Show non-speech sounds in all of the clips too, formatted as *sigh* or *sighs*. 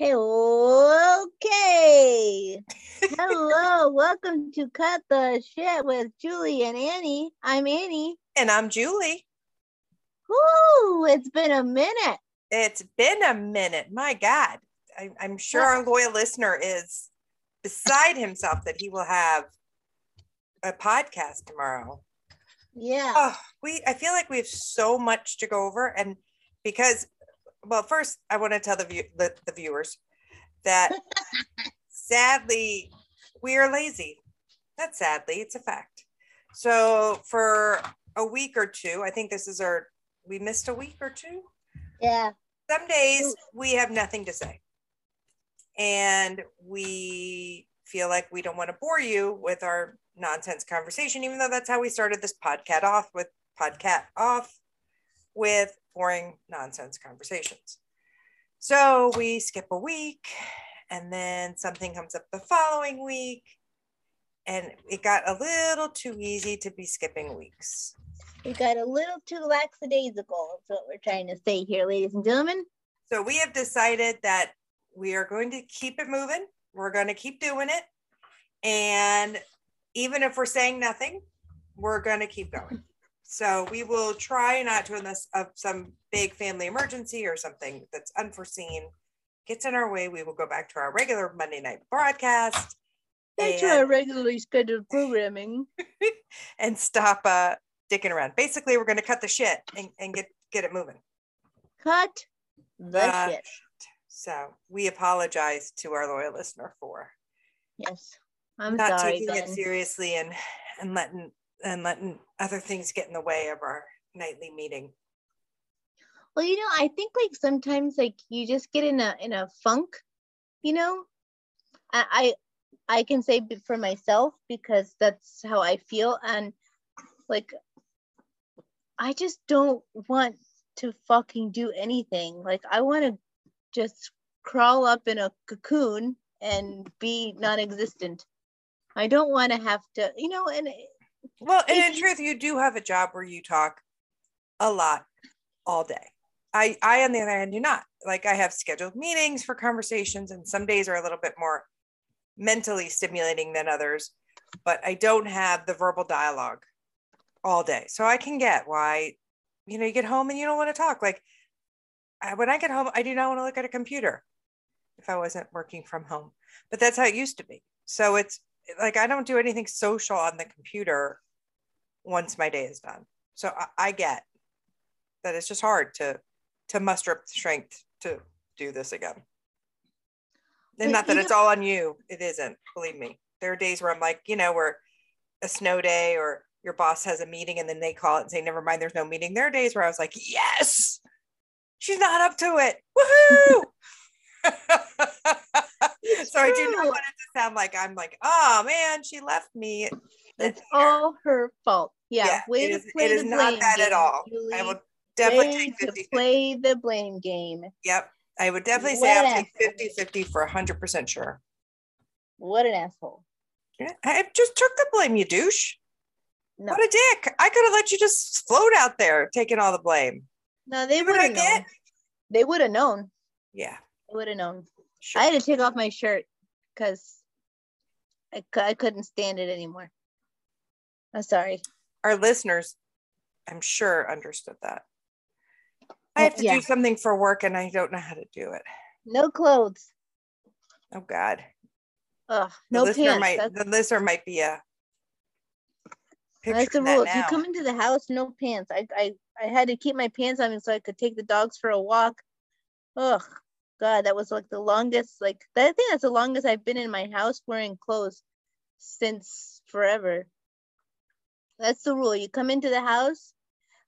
Hey, okay. Hello, welcome to Cut the Shit with Julie and Annie. I'm Annie. And I'm Julie. Whoo, it's been a minute. It's been a minute. My God. I, am sure our loyal listener is beside himself that he will have a podcast tomorrow. Yeah. Oh, we I feel like we have so much to go over. And because well, first I want to tell the view the, the viewers that *laughs* sadly we are lazy. Not sadly, it's a fact. So for a week or two, I think this is our we missed a week or two. Yeah. Some days we have nothing to say. And we feel like we don't want to bore you with our nonsense conversation, even though that's how we started this podcast off with podcast off with boring nonsense conversations. So we skip a week and then something comes up the following week. And it got a little too easy to be skipping weeks. We got a little too lackadaisical, is what we're trying to say here, ladies and gentlemen. So we have decided that we are going to keep it moving. We're going to keep doing it. And even if we're saying nothing, we're going to keep going. So we will try not to, unless of some big family emergency or something that's unforeseen gets in our way, we will go back to our regular Monday night broadcast. Back to our regularly scheduled programming. *laughs* and stop uh dicking around. Basically, we're going to cut the shit and, and get get it moving. Cut the uh, shit. So we apologize to our loyal listener for yes, I'm not sorry, taking ben. it seriously and and letting and letting other things get in the way of our nightly meeting. Well, you know, I think like sometimes like you just get in a in a funk, you know. I I, I can say for myself because that's how I feel and like I just don't want to fucking do anything. Like I want to just crawl up in a cocoon and be non-existent. I don't want to have to, you know, and well, and in truth, you do have a job where you talk a lot all day. I, I, on the other hand, do not. Like I have scheduled meetings for conversations, and some days are a little bit more mentally stimulating than others, but I don't have the verbal dialogue all day. So I can get why, you know, you get home and you don't want to talk. Like I, when I get home, I do not want to look at a computer if I wasn't working from home, but that's how it used to be. So it's like I don't do anything social on the computer once my day is done. So I, I get that it's just hard to to muster up the strength to do this again. And not that it's all on you. It isn't. Believe me. There are days where I'm like, you know, where a snow day or your boss has a meeting and then they call it and say, never mind, there's no meeting. There are days where I was like, yes, she's not up to it. Woohoo. *laughs* *laughs* so I do not want it to sound like I'm like, oh man, she left me. It's all her fault. Yeah, yeah way it is, it is not that game, at all. Julie. I will definitely way take 50, to play the blame game. Yep. I would definitely what say I'll take 50 50 for 100% sure. What an asshole. Yeah, I just took the blame, you douche. No. What a dick. I could have let you just float out there taking all the blame. No, they would have known. They would have known. Yeah. They would have known. Sure. I had to take off my shirt because I, I couldn't stand it anymore. I'm sorry. Our listeners, I'm sure, understood that. I have to yeah. do something for work and I don't know how to do it. No clothes. Oh God. Ugh, no the pants. Might, the listener might be a. That's the rule. That if you come into the house, no pants. I, I I had to keep my pants on so I could take the dogs for a walk. Ugh, God, that was like the longest. Like I think that's the longest I've been in my house wearing clothes since forever. That's the rule. You come into the house,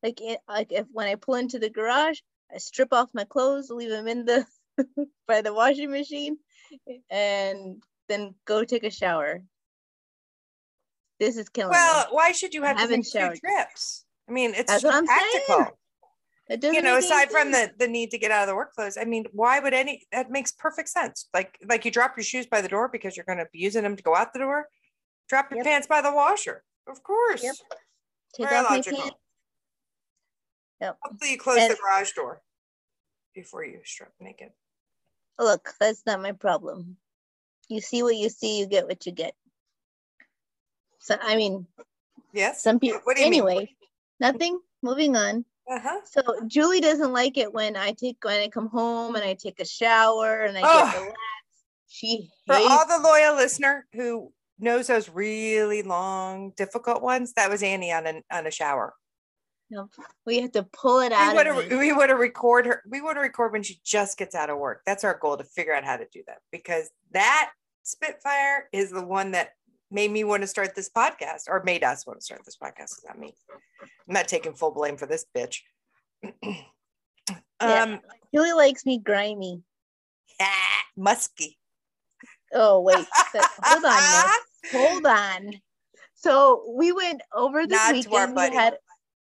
like it, like if when I pull into the garage, I strip off my clothes, leave them in the *laughs* by the washing machine, and then go take a shower. This is killing well, me. why should you have to make two trips? I mean, it's That's so practical. You know, aside from the the need to get out of the work clothes, I mean, why would any that makes perfect sense. Like like you drop your shoes by the door because you're going to be using them to go out the door. Drop your yep. pants by the washer. Of course. Yep. Take Very off logical. my pants. Yep. Hopefully you close and, the garage door before you strip naked. Look, that's not my problem. You see what you see, you get what you get. So I mean, Yes. some people. What do you mean? anyway, nothing. Moving on. Uh-huh. So Julie doesn't like it when I take when I come home and I take a shower and I Oh. get relaxed. She For all the loyal listener who knows those really long, difficult ones, that was Annie on a on a shower. no, we have to pull it out want of to me. we want to record her. We want to record when she just gets out of work. That's our goal to figure out how to do that because that Spitfire is the one that made me want to start this podcast or made us want to start this podcast. It's not me. I'm not taking full blame for this bitch. um, Julie likes me grimy. ah, *laughs* musky. Oh wait, so- hold on, Miss. *laughs* hold on. So we went over to our weekend. We had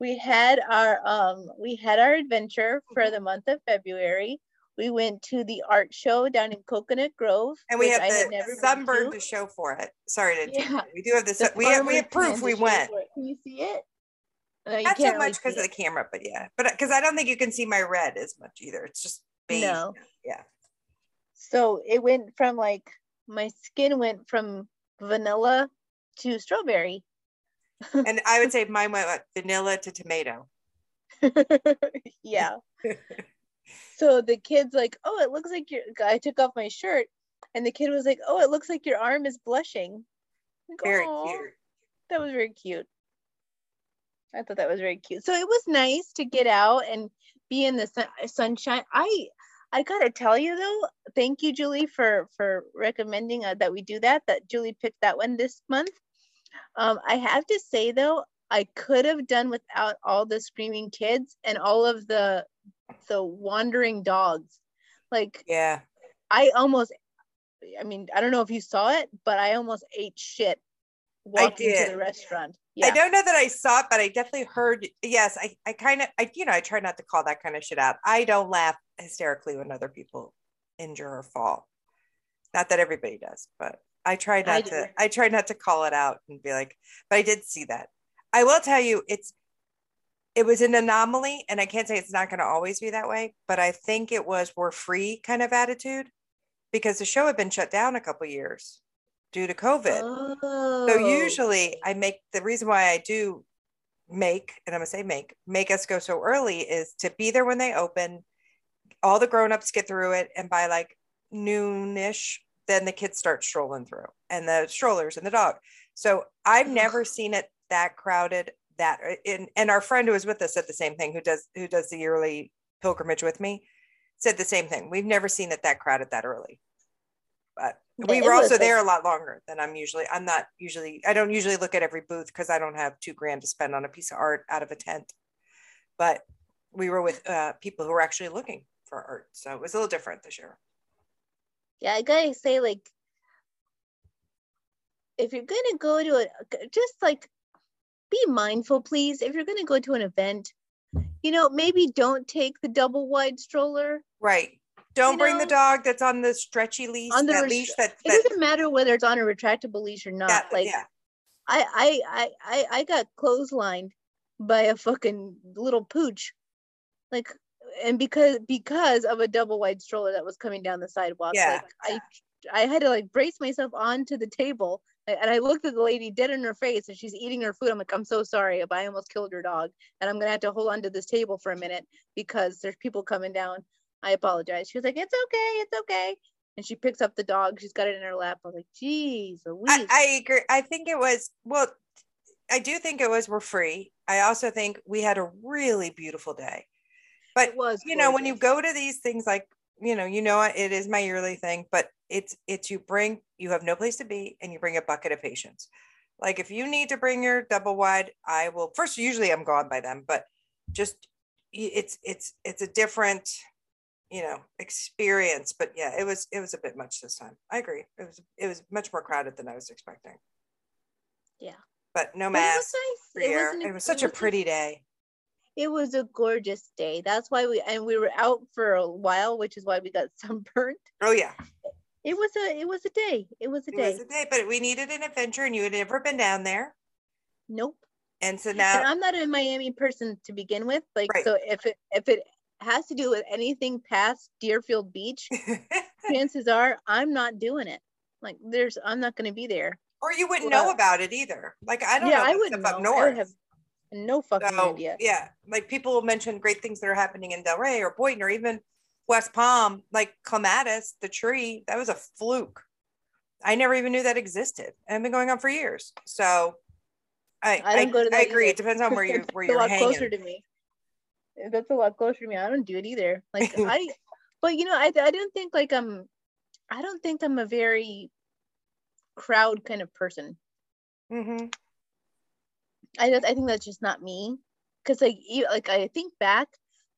we had our um we had our adventure for the month of February. We went to the art show down in Coconut Grove, And we have the sunburn to. to show for it. Sorry to *laughs* Yeah. We do have this. The We have, we have proof we went. Can you see it? No, you Not so much because of the camera, but yeah. But uh, because I don't think you can see my red as much either. It's just beige. No. Yeah. So it went from like my skin went from vanilla to strawberry. *laughs* And I would say mine went like vanilla to tomato. *laughs* yeah. So the kid's like, "Oh, it looks like your." I took off my shirt, and the kid was like, "Oh, it looks like your arm is blushing." Like, Very "Aw." cute. That was very cute. I thought that was very cute. So it was nice to get out and be in the sun- sunshine. I I gotta tell you though, thank you, Julie, for for recommending uh, that we do that. That Julie picked that one this month. Um, I have to say though, I could have done without all the screaming kids and all of the the wandering dogs. Like Yeah. I almost, I mean, I don't know if you saw it, but I almost ate shit walking to the restaurant. I don't know that I saw it, but I definitely heard. Yes, I, I kind of, I, you know, I try not to call that kind of shit out. I don't laugh hysterically when other people injure or fall. Not that everybody does, but I try not do. to. I try not to call it out and be like, but I did see that. I will tell you, it's, it was an anomaly, and I can't say it's not going to always be that way, but I think it was we're free kind of attitude because the show had been shut down a couple years due to COVID. Oh. So usually I make the reason why I do make, and I'm gonna say make, make us go so early is to be there when they open. All the grown-ups get through it, and by like noonish, then the kids start strolling through and the strollers and the dog. So I've never seen it that crowded. That and, and our friend who was with us said the same thing, who does who does the yearly pilgrimage with me, said the same thing. We've never seen it that crowded that early. But we It were also there a lot longer than I'm usually. I'm not usually. I don't usually look at every booth because I don't have two grand to spend on a piece of art out of a tent. But we were with uh, people who were actually looking for art, so it was a little different this year. Yeah, I gotta say, like, if you're gonna go to a, just like, be mindful, please. If you're gonna go to an event, you know, maybe don't take the double wide stroller. Right. Don't You bring the dog that's on the stretchy leash. on the that rest- leash that, It doesn't matter whether it's on a retractable leash or not. that- like, yeah. I, I, I, I, I got clotheslined by a fucking little pooch, like, and because because of a double wide stroller that was coming down the sidewalk. Yeah. Like, I, I had to like brace myself onto the table, a- and I looked at the lady dead in her face, and she's eating her food. I'm like, I'm so sorry, I almost killed your dog, and I'm gonna have to hold on to this table for a minute because there's people coming down. I apologize. She was like, It's okay, it's okay. And she picks up the dog. She's got it in her lap. I was like, Jeez, Louise. I, I agree. I think it was well. I do think it was we're free. I also think we had a really beautiful day. But it was. you know, when you go to these things like you know, you know, it is my yearly thing, but it's it's you bring you have no place to be and you bring a bucket of patience. Like if you need to bring your double wide, I will first. Usually, I'm gone by them, but just it's it's it's a different you know experience but yeah it was it was a bit much this time i agree it was it was much more crowded than i was expecting Yeah. but no But it was mask nice. It wasn't it was such a wasn't- pretty day It was a gorgeous day. That's why we and we were out for a while, which is why we got *laughs* sunburned. oh yeah It was a it was a day. It was a it day. It was a day but we needed an adventure and you had never been down there nope. and so And now I'm not a Miami person to begin with. Like Right. so if it if it has to do with anything past Deerfield Beach, *laughs* chances are I'm not doing it. Like there's I'm not going to be there. Or you wouldn't know about it either. Like I don't yeah, know I wouldn't stuff up know. I would have no fucking So, idea. yeah, like people will mention great things that are happening in Delray or Boynton or even West Palm, like Clematis, the tree. That was a fluke. I never even knew that existed, and it's been going on for years. So, I I I, don't go to I agree. either. It depends on where *laughs* you where you're a lot hanging. closer to me. That's a lot closer to me. I don't do it either. Like *laughs* I, but you know, I I don't think like I'm, I don't think I'm a very crowd kind of person. hmm I don't, I think that's just not me. Cause like e- like I think back,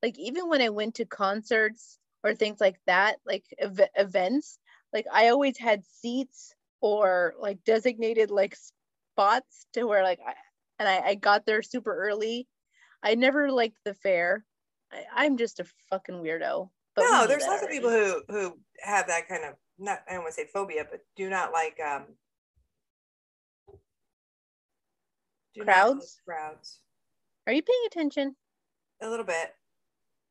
like even when I went to concerts or things like that, like ev- events, like I always had seats or like designated like spots to where like I and I, I got there super early. I never liked the fair. I, I'm just a fucking weirdo. But No, knew there's lots of people who who have that kind of not I don't want to say phobia, but do not like um do Crowds? crowds Are you paying attention? a little bit.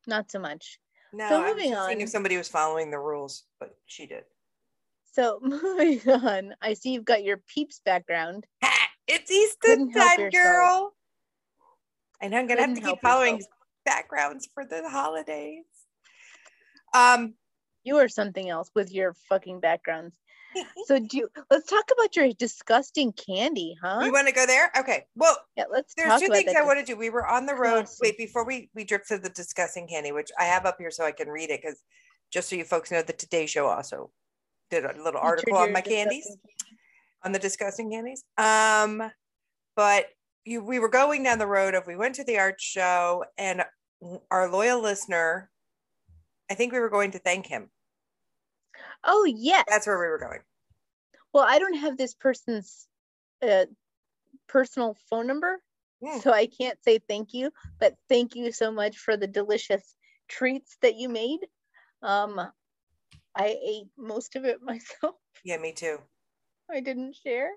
Not so much. No, So I was moving just seeing on. if somebody was following the rules, but she did. So *laughs* moving on, I see you've got your peeps background. Ha! It's Easter Couldn't time, girl. And I'm gonna have Couldn't to keep following yourself. backgrounds for the holidays. Um, You are something else with your fucking backgrounds. So do you, let's talk about your disgusting candy, huh? You want to go there. Okay. Well, yeah, let's there's two things. I want to do. We were on the road. Wait, before we we drift to the discussing candy, which I have up here so I can read it because just so you folks know, the Today Show also did a little article on my candies. candy. on the disgusting candies. Um, but you, we were going down the road of we went to the art show, and our loyal listener, I think we were going to thank him. Oh yes. That's where we were going. Well, I don't have this person's uh, personal phone number, Hmm. so I can't say thank you. But thank you so much for the delicious treats that you made. Um, I ate most of it *laughs* myself. Yeah, me too. I didn't share.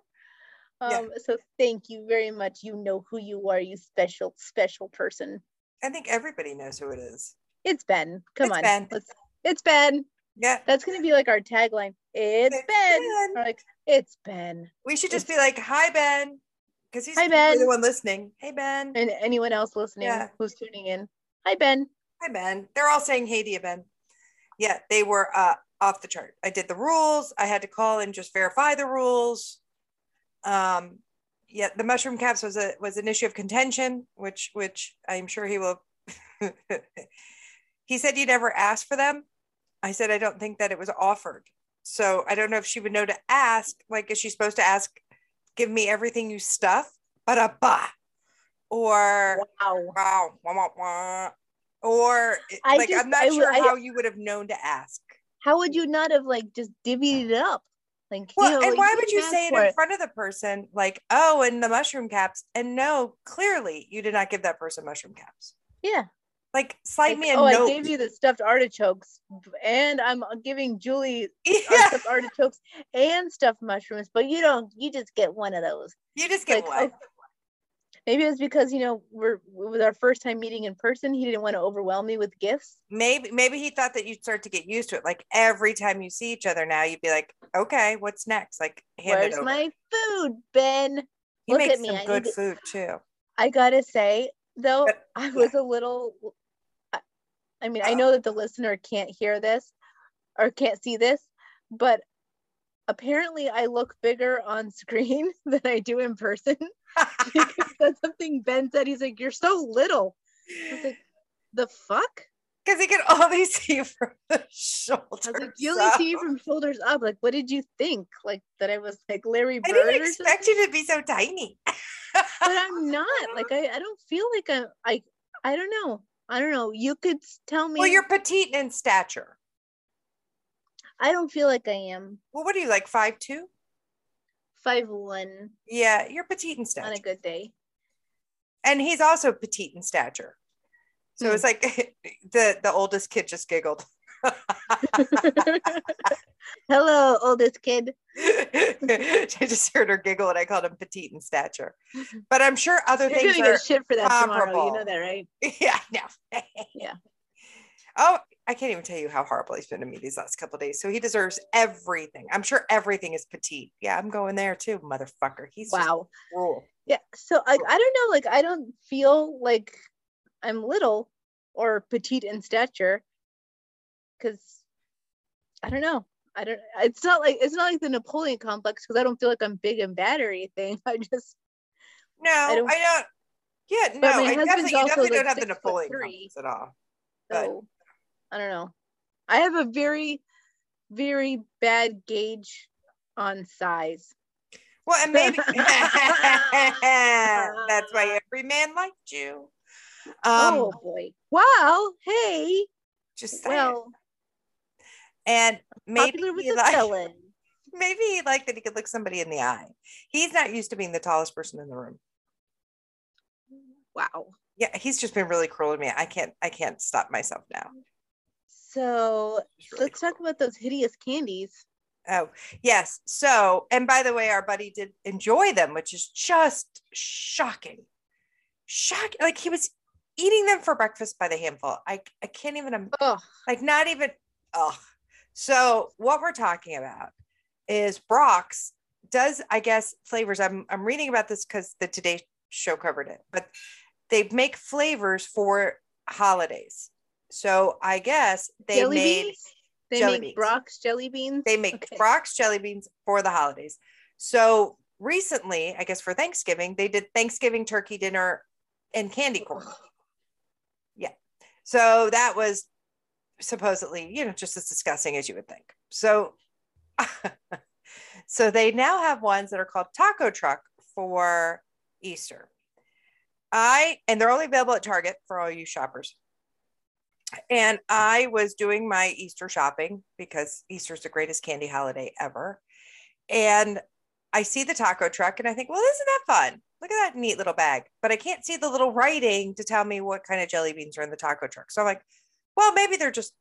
Yeah. Um, so thank you very much. You know who you are, you special, special person. I think everybody knows who it is. It's Ben. Come It's on. Ben. Let's it's Ben. Yeah, That's gonna be like our tagline. It's, It's Ben. Ben. Like, it's Ben. we should just It's- be like, "Hi, Ben," because he's Hi, probably the Ben. one listening. Hey, Ben. And anyone else listening Yeah. who's tuning in. Hi Ben. Hi, Ben. They're all saying hey to you, Ben. Yeah, they were uh, off the chart. I did the rules. I had to call and just verify the rules. Um, yeah, the mushroom caps was a was an issue of contention, which which I'm sure he will. *laughs* he said you never asked for them. I said I don't think that it was offered. So I don't know if she would know to ask. Like, is she supposed to ask, "Give me everything you stuff," but a ba, or Wow. wow, wah, wah, wah. or I like just- I'm not I sure I- how you would have known to ask. How would you not have like just divvied it up? Like Well, you know, and like, why would you say it in front of the person, like, oh, and the mushroom caps? And no, clearly you did not give that person mushroom caps. Yeah. Like, slide Like, me a oh, note. I gave you the stuffed artichokes, and I'm giving Julie uh, *laughs* yeah, stuffed artichokes and stuffed mushrooms, but you don't. You just get one of those. you just get Like, one. oh, maybe it was because you know we're it was our first time meeting in person. He didn't want to overwhelm me with gifts. Maybe, maybe he thought that you'd start to get used to it. Like every time you see each other now, you'd be like, okay, what's next? Like, hand Where's my food, Ben? he look makes at me, some good to- food too. I gotta say though, But- I was a little. I, mean, I uh, know that the listener can't hear this or can't see this, but apparently I look bigger on *laughs* screen than I do in person. *laughs* *laughs* that's something Ben said. He's like, "You're so little." I was like, "The fuck?" Because he can only see from the shoulders. I was like, "You only up. see you from shoulders up." Like, what did you think? Like that I was like Larry Bird. I didn't expect you to be so tiny. But I'm not. Like I, I don't feel like I'm. I, I don't know. I don't know. You could tell me. well, you're petite in stature. I don't feel like I am Well, what are you like five two? five one Yeah, you're petite in stature. on a good day. and he's also petite in stature. So Hmm. it's like *laughs* the the oldest kid just giggled. *laughs* Hello, oldest kid. *laughs* I just heard her giggle, and I called him petite in stature. *laughs* But I'm sure other You're things are. shit for that tomorrow. You know that, right? Yeah, no. Yeah. Oh, I can't even tell you how horrible he's been to me these last couple days. So he deserves everything. I'm sure everything is petite. Yeah, I'm going there too, motherfucker. He's wow. Cruel. Yeah. So like I don't know, like I don't feel like I'm little or petite in stature because I don't know. I don't it's not like it's not like the Napoleon complex because I don't feel like I'm big and bad or anything. *laughs* I just no, I don't, I don't yeah, no, I definitely, you definitely don't have the Napoleon complex at all. So I don't know. I have a very, very bad gauge on size. Well, and maybe *laughs* *laughs* that's why every man liked you. Um, oh boy! Well, Hey. Just saying. well. And maybe he like, *laughs* maybe he liked that he could look somebody in the eye. He's not used to being the tallest person in the room. Wow. Yeah, he's just been really cruel to me. I can't. I can't stop myself now. So really let's cool. talk about those hideous candies. Oh, yes. So, and by the way, our buddy did enjoy them, which is just shocking. Shocking. Like he was eating them for breakfast by the handful. I, I can't even, Ugh. like, not even, oh. So, what we're talking about is Brach's does, I guess, flavors. I'm, I'm reading about this because the Today Show covered it, but they make flavors for holidays. So I guess they jelly made beans? they jelly make beans. Brach's jelly beans. They make okay. Brach's jelly beans for the holidays. So recently, I guess for Thanksgiving, they did Thanksgiving turkey dinner and candy corn. Yeah. So that was supposedly, you know, just as disgusting as you would think. So *laughs* so they now have ones that are called taco truck for Easter. I and they're only available at Target for all you shoppers and I was doing my Easter shopping because Easter's the greatest candy holiday ever. And I see the taco truck and I think, well, isn't that fun? Look at that neat little bag. But I can't see the little writing to tell me what kind of jelly beans are in the taco truck. So I'm like, well, maybe they're just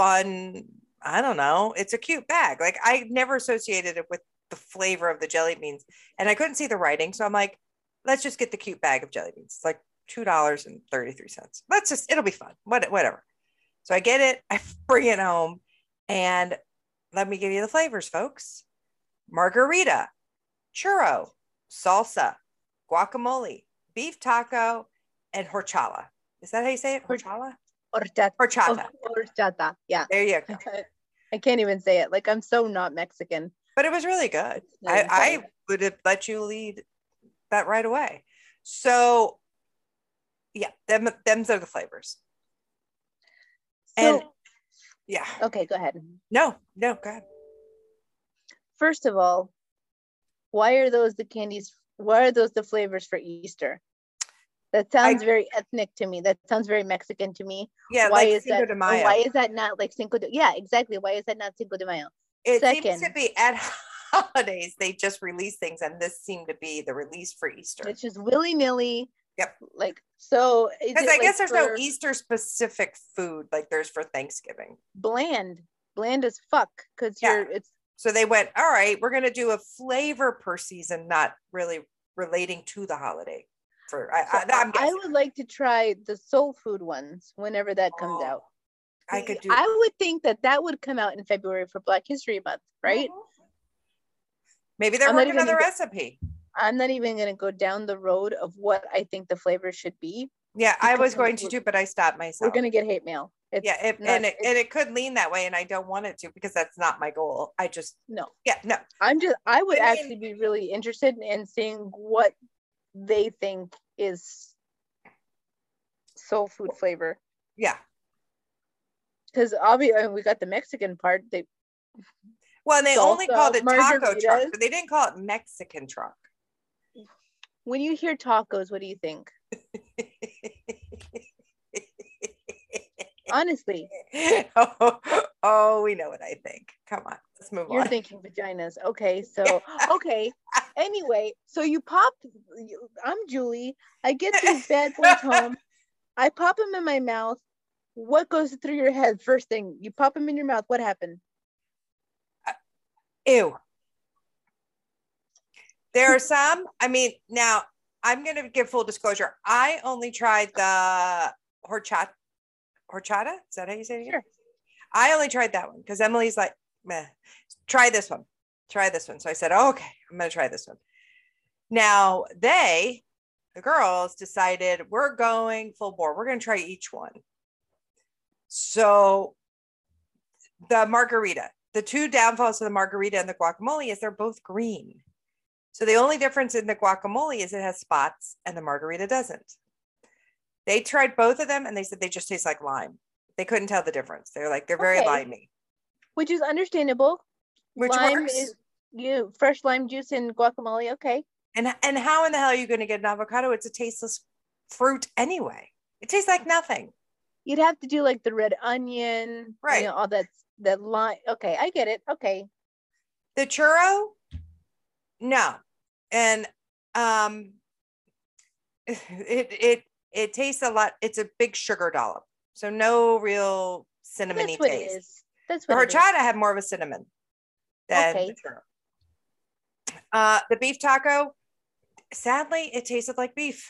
fun. I don't know. It's a cute bag. Like I never associated it with the flavor of the jelly beans and I couldn't see the writing. So I'm like, let's just get the cute bag of jelly beans. It's like $2.33. Let's just, it'll be fun. What, whatever. So I get it, *laughs* I bring it home, and let me give you the flavors, folks margarita, churro, salsa, guacamole, beef taco, and horchata. Is that how you say it? Horchata? Horchata. Horchata. Oh, horchata. Yeah. There you go. *laughs* I can't even say it. Like I'm so not Mexican. But it was really good. I, I would have let you lead that right away. So yeah, them them's are the flavors. So, and yeah. Okay, go ahead. No, no, go ahead. First of all, why are those the candies? Why are those the flavors for Easter? That sounds I, very ethnic to me. That sounds very Mexican to me. Yeah, why like is Cinco that? De Mayo. Why is that not like Cinco de? Yeah, exactly. Why is that not Cinco de Mayo? It Second, seems to be at *laughs* holidays they just release things, and this seemed to be the release for Easter. It's just willy nilly. Yep. Like so. Because I like guess there's no Easter specific food like there's for Thanksgiving. Bland, bland as fuck. Because yeah. you're it's. So they went, all right, we're gonna do a flavor per season, not really relating to the holiday. For I, so I, I, would like to try the soul food ones whenever that comes oh, out. I could do. I would think that that would come out in February for Black History Month, right? Oh. Maybe they're I'm working on the recipe. I'm not even going to go down the road of what I think the flavor should be. Yeah, I was going to do, but I stopped myself. We're going to get hate mail. It's yeah, it, not, and it, and it could lean that way, and I don't want it to because that's not my goal. I just no, yeah, no. I'm just I would I mean, actually be really interested in seeing what they think is soul food flavor. Yeah, because obviously we got the Mexican part. They well, they only called it taco truck, but they didn't call it Mexican truck when you hear tacos, what do you think? *laughs* Honestly. *laughs* Oh, oh, we know what I think. Come on, let's move You're on. You're thinking *laughs* vaginas. Okay, so okay. anyway, so you pop. I'm Julie. I get these *laughs* bad boys home. I pop them in my mouth. What goes through your head first thing? You pop them in your mouth. What happened? Uh, ew. There are some, I mean, now I'm going to give full disclosure. I only tried the horchata, horchata. Is that how you say it? Again? Sure. I only tried that one because Emily's like, meh, try this one. Try this one. So I said, oh, okay, I'm going to try this one. Now they, the girls, decided we're going full bore. We're going to try each one. So the margarita, the two downfalls of the margarita and the guacamole is they're both green. So the only difference in the guacamole is it has spots and the margarita doesn't. They tried both of them and they said they just taste like lime. They couldn't tell the difference. They're like they're very Okay. limey. Which is understandable. Which lime works. is you fresh lime juice and guacamole. Okay. And and how in the hell are you going to get an avocado? It's a tasteless fruit anyway. It tastes like nothing. You'd have to do like the red onion, Right. You know, all that that lime. Okay, I get it. Okay. The churro, no. And um *laughs* it it it tastes a lot. It's a big sugar dollop. So no real cinnamony That's what it taste. That's The what is. horchata had more of a cinnamon than Okay. the churro. Uh, the beef taco, sadly, it tasted like beef.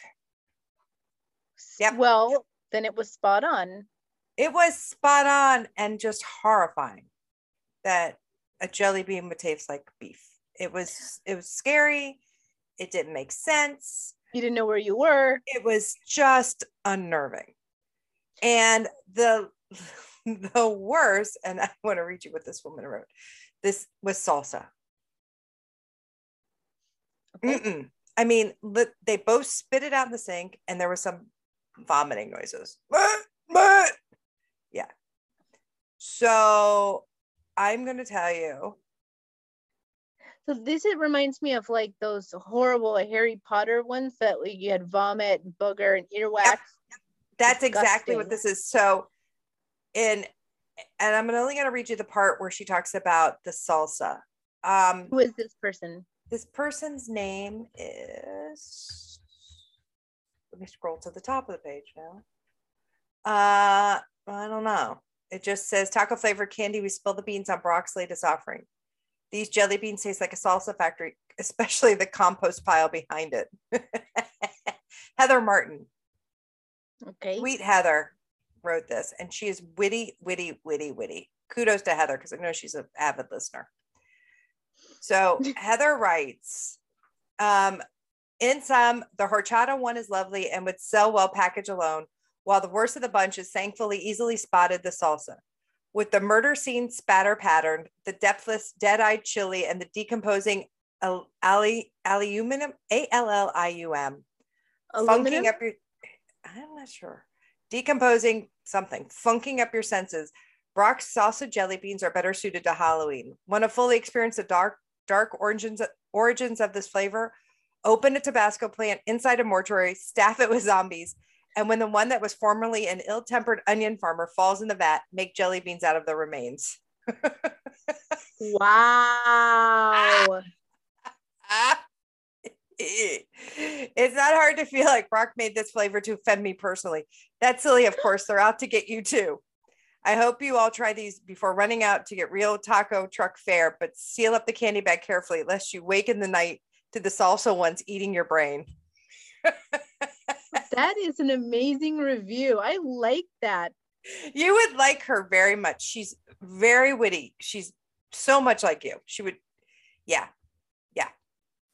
Yep. Well, then it was spot on. It was spot on and just horrifying that a jelly bean would taste like beef. It was it was scary. It didn't make sense. You didn't know where you were. It was just unnerving. And the *laughs* the worst, and I want to read you what this woman wrote. This was salsa. Okay. I mean, they both spit it out in the sink, and there was some vomiting noises. Yeah. So I'm going to tell you. So this it reminds me of like those horrible Harry Potter ones that like, you had vomit, and booger, and earwax. That's exactly what this is. So, in and I'm only going to read you the part where she talks about the salsa. Um, Who is this person? this person's name is. Let me scroll to the top of the page now. Uh, I don't know. It just says taco flavored candy. We spill the beans on Brach's latest offering. These jelly beans taste like a salsa factory, especially the compost pile behind it. *laughs* Heather Martin, Okay. Sweet Heather wrote this, and she is witty, witty, witty, witty. Kudos to Heather because I know she's an avid listener. So *laughs* Heather writes, um, in sum, the horchata one is lovely and would sell well packaged alone, while the worst of the bunch is thankfully easily spotted the salsa. With the murder scene spatter pattern, the depthless, dead-eyed chili, and the decomposing al- ali- aluminum, A-L-L-I-U-M, funking up your i'm not sure decomposing something funking up your senses. Brach's salsa jelly beans are better suited to halloween. Want to fully experience the dark dark origins origins of this flavor open a tabasco plant inside a mortuary staff it with zombies. And when the one that was formerly an ill-tempered onion farmer falls in the vat make jelly beans out of the remains. *laughs* Wow. *laughs* *laughs* it's not hard to feel like Brach made this flavor to offend me personally. That's silly, of course. They're out to get you too. I hope you all try these before running out to get real taco truck fare, but seal up the candy bag carefully lest you wake in the night to the salsa ones eating your brain. *laughs* that is an amazing review. I like that. You would like her very much. She's very witty. She's so much like you. She would, yeah, yeah.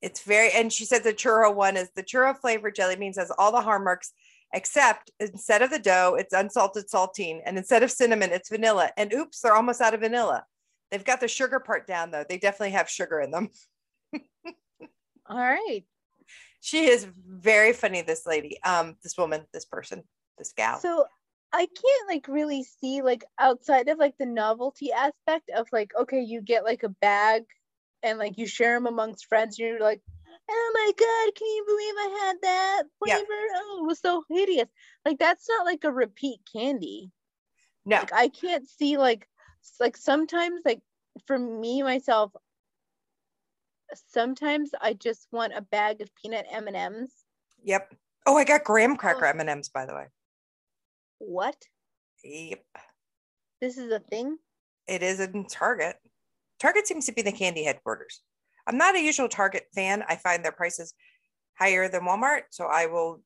It's very, and she said the churro one is the churro flavored jelly beans has all the hallmarks, except instead of the dough, it's unsalted saltine, and instead of cinnamon, it's vanilla. And oops, they're almost out of vanilla. They've got the sugar part down though. They definitely have sugar in them. *laughs* All right. She is very funny. This lady, um, this woman, this person, this gal. So I can't like really see like outside of like the novelty aspect of like okay you get like a bag and like you share them amongst friends and you're like oh my god can you believe I had that Yeah. flavor oh it was so hideous like that's not like a repeat candy no, like I can't see like like sometimes like for me myself sometimes I just want a bag of peanut M&Ms yep. Oh, I got graham oh. cracker M and M's by the way. what Yep. this is a thing it is in Target. Target seems to be the candy headquarters. I'm not a usual Target fan. I find their prices higher than Walmart, so I will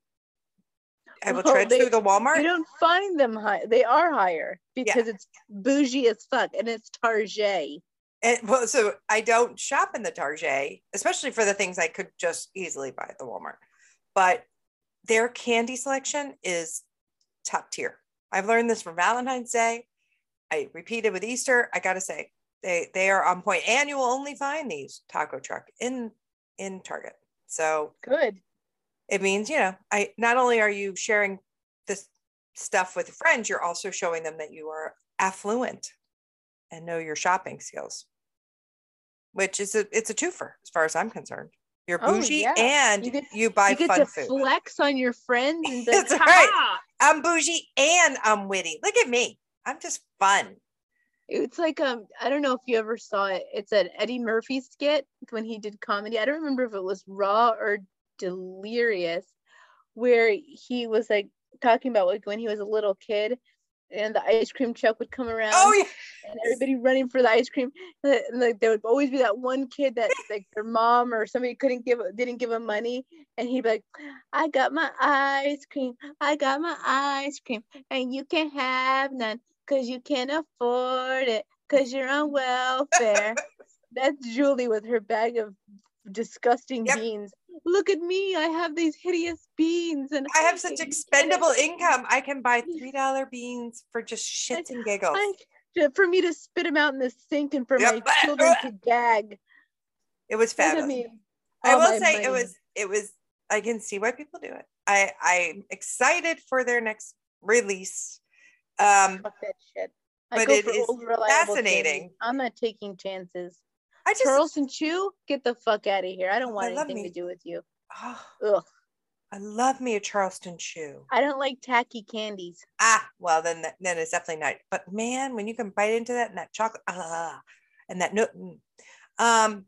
I will Well, tread they- through the Walmart. You don't find them high. They are higher because it's bougie as fuck and it's Target. And well, so I don't shop in the Target, especially for the things I could just easily buy at the Walmart. But their candy selection is top tier. I've learned this from Valentine's Day. I repeated with Easter. I gotta say, they they are on point, and you will only find these taco truck in in Target. So Good. it means you know, I not only are you sharing this stuff with friends, you're also showing them that you are affluent and know your shopping skills, which is a it's a twofer as far as I'm concerned. You're Oh, bougie yeah. and You you, buy you get fun to food. flex on your friends and *laughs* That's right. I'm bougie and I'm witty. Look at me. I'm just fun. It's like um, I don't know if you ever saw it. It's an Eddie Murphy skit when he did comedy. I don't remember if it was Raw or Delirious, where he was like talking about like when he was a little kid, and the ice cream truck would come around. Oh yeah. and everybody running for the ice cream. And, like there would always be that one kid that like their mom or somebody couldn't give didn't give him money, and he'd be like, "I got my ice cream, I got my ice cream, and you can't have none because you can't afford it because you're on welfare." *laughs* That's Julie with her bag of disgusting Yep. beans. Look at me, I have these hideous beans, and I have such expendable income. I can buy three dollar beans for just shits and giggles. I, to- for me to spit them out in the sink and for Yep. my children to *laughs* gag. It was Look at fabulous. I will say it was it was I can see why people do it. I I'm excited for their next release. Um Fuck that shit. I but go it for is old reliable fascinating. candy. I'm not taking chances. I just Charleston Chew, get the fuck out of here. I don't want love anything to do with you. oh, Ugh. I love me a Charleston chew. I don't like tacky candies. Ah, well then that, then it's definitely not. But man, when you can bite into that and that chocolate, ah, and that note, mm. um,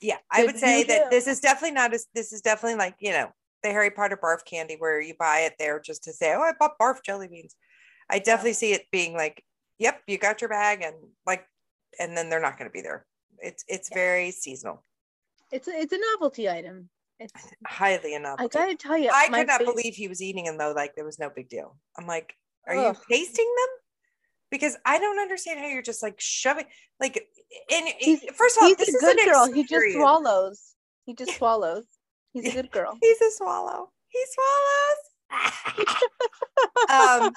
yeah, I Good would say that do. this is definitely not as this is definitely like you know the Harry Potter barf candy where you buy it there just to say, oh, I bought barf jelly beans. I definitely see it being like, yep, you got your bag, and like, and then they're not going to be there. It's it's Yeah. very seasonal, It's a, it's a novelty item. It's highly enough. I gotta tell you, I could not fav- believe he was eating them though. Like there was no big deal. I'm like, are you tasting them? Because I don't understand how you're just like shoving, like, and He's- first of all, He's this a good girl. He just swallows. He just *laughs* swallows. He's a good girl. He's a swallow. He swallows. *laughs* *laughs* um,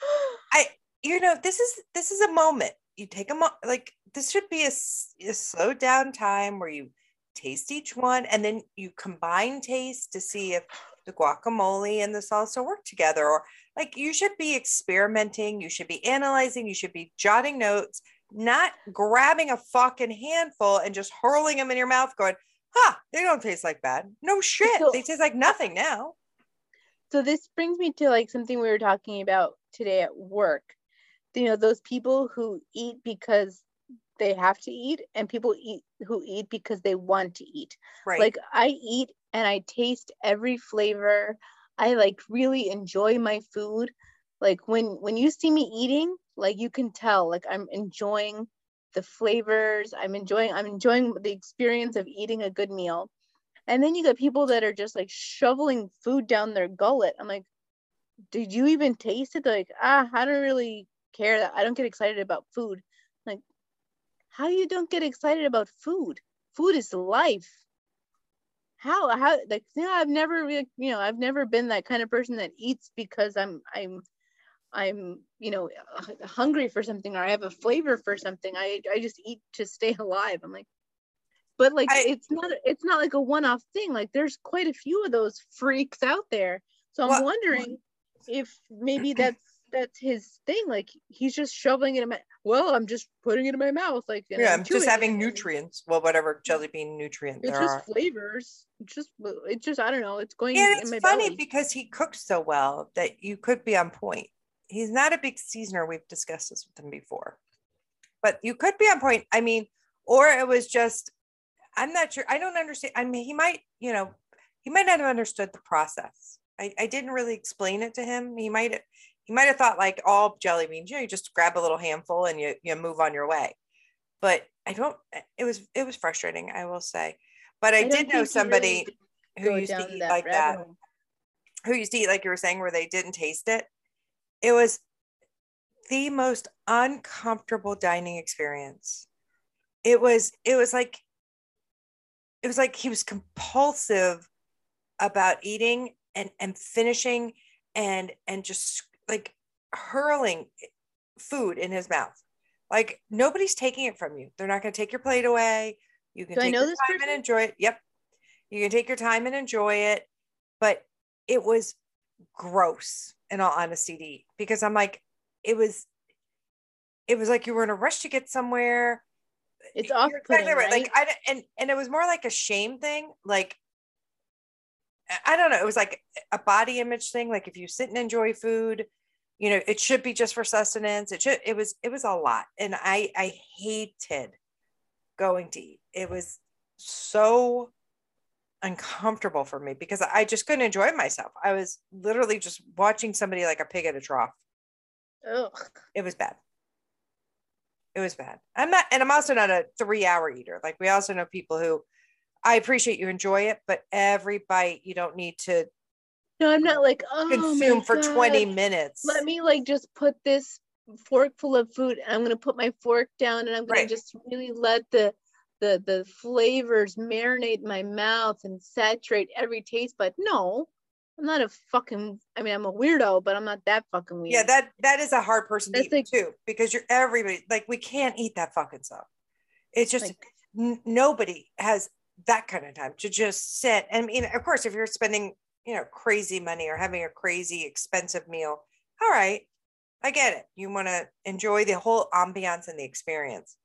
*gasps* I, you know, this is this is a moment. You take a mo- like this should be a slow down time where you taste each one and then you combine taste to see if the guacamole and the salsa work together or like you should be experimenting you should be analyzing you should be jotting notes not grabbing a fucking handful and just hurling them in your mouth going huh they don't taste like bad. No shit. So- they taste like nothing now so this brings me to like something we were talking about today at work. You know those people who eat because they have to eat and people eat who eat because they want to eat. Right. Like i eat and i taste every flavor. I like really enjoy my food. Like when when you see me eating like you can tell like i'm enjoying the flavors. I'm enjoying i'm enjoying the experience of eating a good meal and then you got people that are just like shoveling food down their gullet. I'm like did you even taste it? They're like ah i don't really care that i don't get excited about food. Like how you don't get excited about food? Food is life. How how like yeah i've never you know i've never been that kind of person that eats because i'm i'm i'm you know hungry for something or i have a flavor for something. I i just eat to stay *laughs* alive. I'm like but like I- it's not it's not like a one-off thing. Like there's quite a few of those freaks out there. So i'm Well- wondering if maybe that's that's his thing. Like he's just shoveling it in my well i'm just putting it in my mouth like yeah I'm i'm just having it, nutrients. Well whatever jelly bean nutrient it's there just are. flavors. It's just it's just i don't know. It's going and in it's my funny belly. because he cooks so well that you could be on point. He's not a big seasoner. We've discussed this with him before. But you could be on point. I mean or it was just i'm not sure i don't understand i mean he might you know he might not have understood the process. I, I didn't really explain it to him. He might have he might have thought like all jelly beans you know you just grab a little handful and you you move on your way. But i don't it was it was frustrating i will say. But i, don't did know somebody really who used to eat that like that hole. who used to eat like you were saying where they didn't taste it. It was the most uncomfortable dining experience. It was it was like it was like he was compulsive about eating and and finishing and and just like hurling food in his mouth. Like nobody's taking it from you. They're not going to take your plate away. You can Do take your time person? and enjoy it. Yep. You can take your time and enjoy it. But it was gross in all honesty to eat because i'm like it was it was like you were in a rush to get somewhere It's off exactly right? Like I and and it was more like a shame thing. Like I- I don't know. It was like a body image thing. Like if you sit and enjoy food, you know, it should be just for sustenance. It should. It was. It was a lot, and I I hated going to eat. It was so uncomfortable for me because I just couldn't enjoy myself. I was literally just watching somebody like a pig at a trough Ugh. it was bad. It was bad. I'm not, and I'm also not a three hour eater. Like we also know people who I appreciate you enjoy it, but every bite you don't need to No, I'm not like oh consume for 20 minutes. Let me like just put this fork full of food and I'm gonna put my fork down and I'm gonna Right. just really let the the the flavors marinate my mouth and saturate every taste bud. No, I'm not a fucking I mean I'm a weirdo, but I'm not that fucking weird. yeah, that that is a hard person to That's eat like- too because you're everybody like we can't eat that fucking stuff. It's just like n- nobody has that kind of time to just sit. And I mean, of course, if you're spending, you know, crazy money or having a crazy expensive meal, all right, I get it. You want to enjoy the whole ambiance and the experience.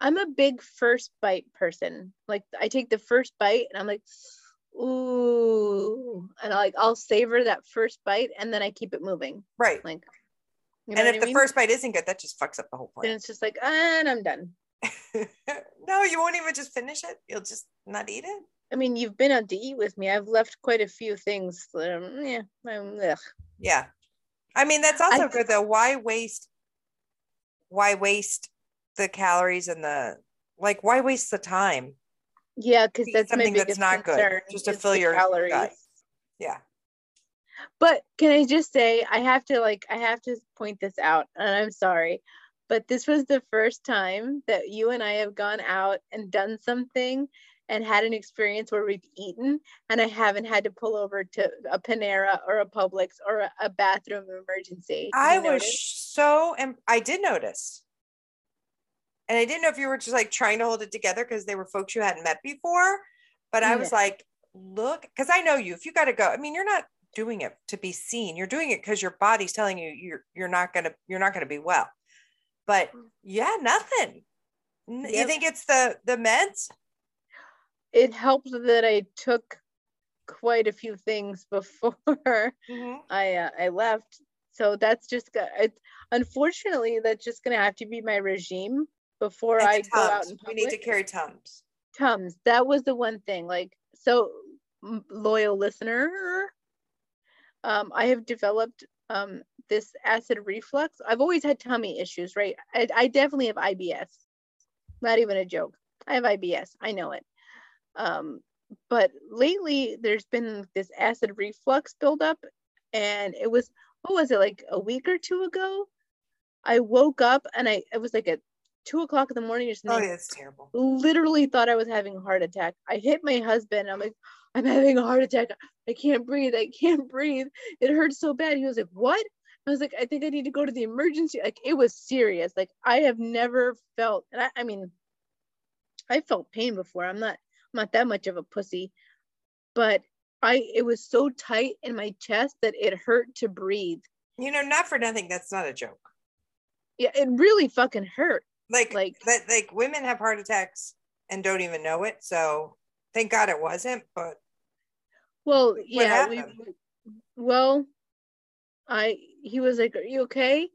I'm a big first bite person. Like I take the first bite and I'm like, ooh, and I like I'll savor that first bite and then I keep it moving. Right. Like, you know and if I the first bite isn't good, that just fucks up the whole then plan. it's just like, and I'm done. *laughs* no, you won't even just finish it. You'll just not eat it. I mean, you've been out to eat with me. I've left quite a few things. Um, yeah, ugh. Yeah. I mean, that's also I- good though. Why waste why waste the calories and the like why waste the time? Yeah, because that's something that's not good. Just to fill your calories. gut. Yeah. But can I just say, I have to like, I have to point this out, and I'm sorry, but this was the first time that you and I have gone out and done something and had an experience where we've eaten, and I haven't had to pull over to a Panera or a Publix or a, a bathroom emergency. Did I was notice? so and I did notice. And I didn't know if you were just like trying to hold it together because they were folks you hadn't met before. But I was like, look, because I know you. If you got to go, I mean, you're not doing it to be seen. You're doing it because your body's telling you you're you're not gonna you're not gonna be well. But yeah, nothing. N- You think it's the the meds? It helped that I took quite a few things *laughs* before Mhm. I uh, I left. So that's just go- it, unfortunately that's just gonna have to be my regime before And I go out in We need to carry tums. Tums. That was the one thing. Like so, loyal listener. Um, I have developed um this acid reflux. I've always had tummy issues, right? I, I definitely have IBS. Not even a joke. I have IBS. I know it. Um, but lately there's been this acid reflux buildup, and it was what was it like a week or two ago? I woke up and I it was like at two o'clock in the morning or Oh something yeah, it's terrible. literally thought I was having a heart attack. I hit my husband. I'm like, I'm having a heart attack. I can't breathe. I can't breathe. It hurts so bad. He was like, What? I was like, I think I need to go to the emergency. Like it was serious. Like I have never felt, and I, I mean, I felt pain before. I'm not, I'm not that much of a pussy, but I, it was so tight in my chest that it hurt to breathe. You know, not for nothing. That's not a joke. Yeah, it really fucking hurt. Like, Like- that, like women have heart attacks and don't even know it. So thank God it wasn't. But Well, yeah, we, well, I he was like, "Are you okay?"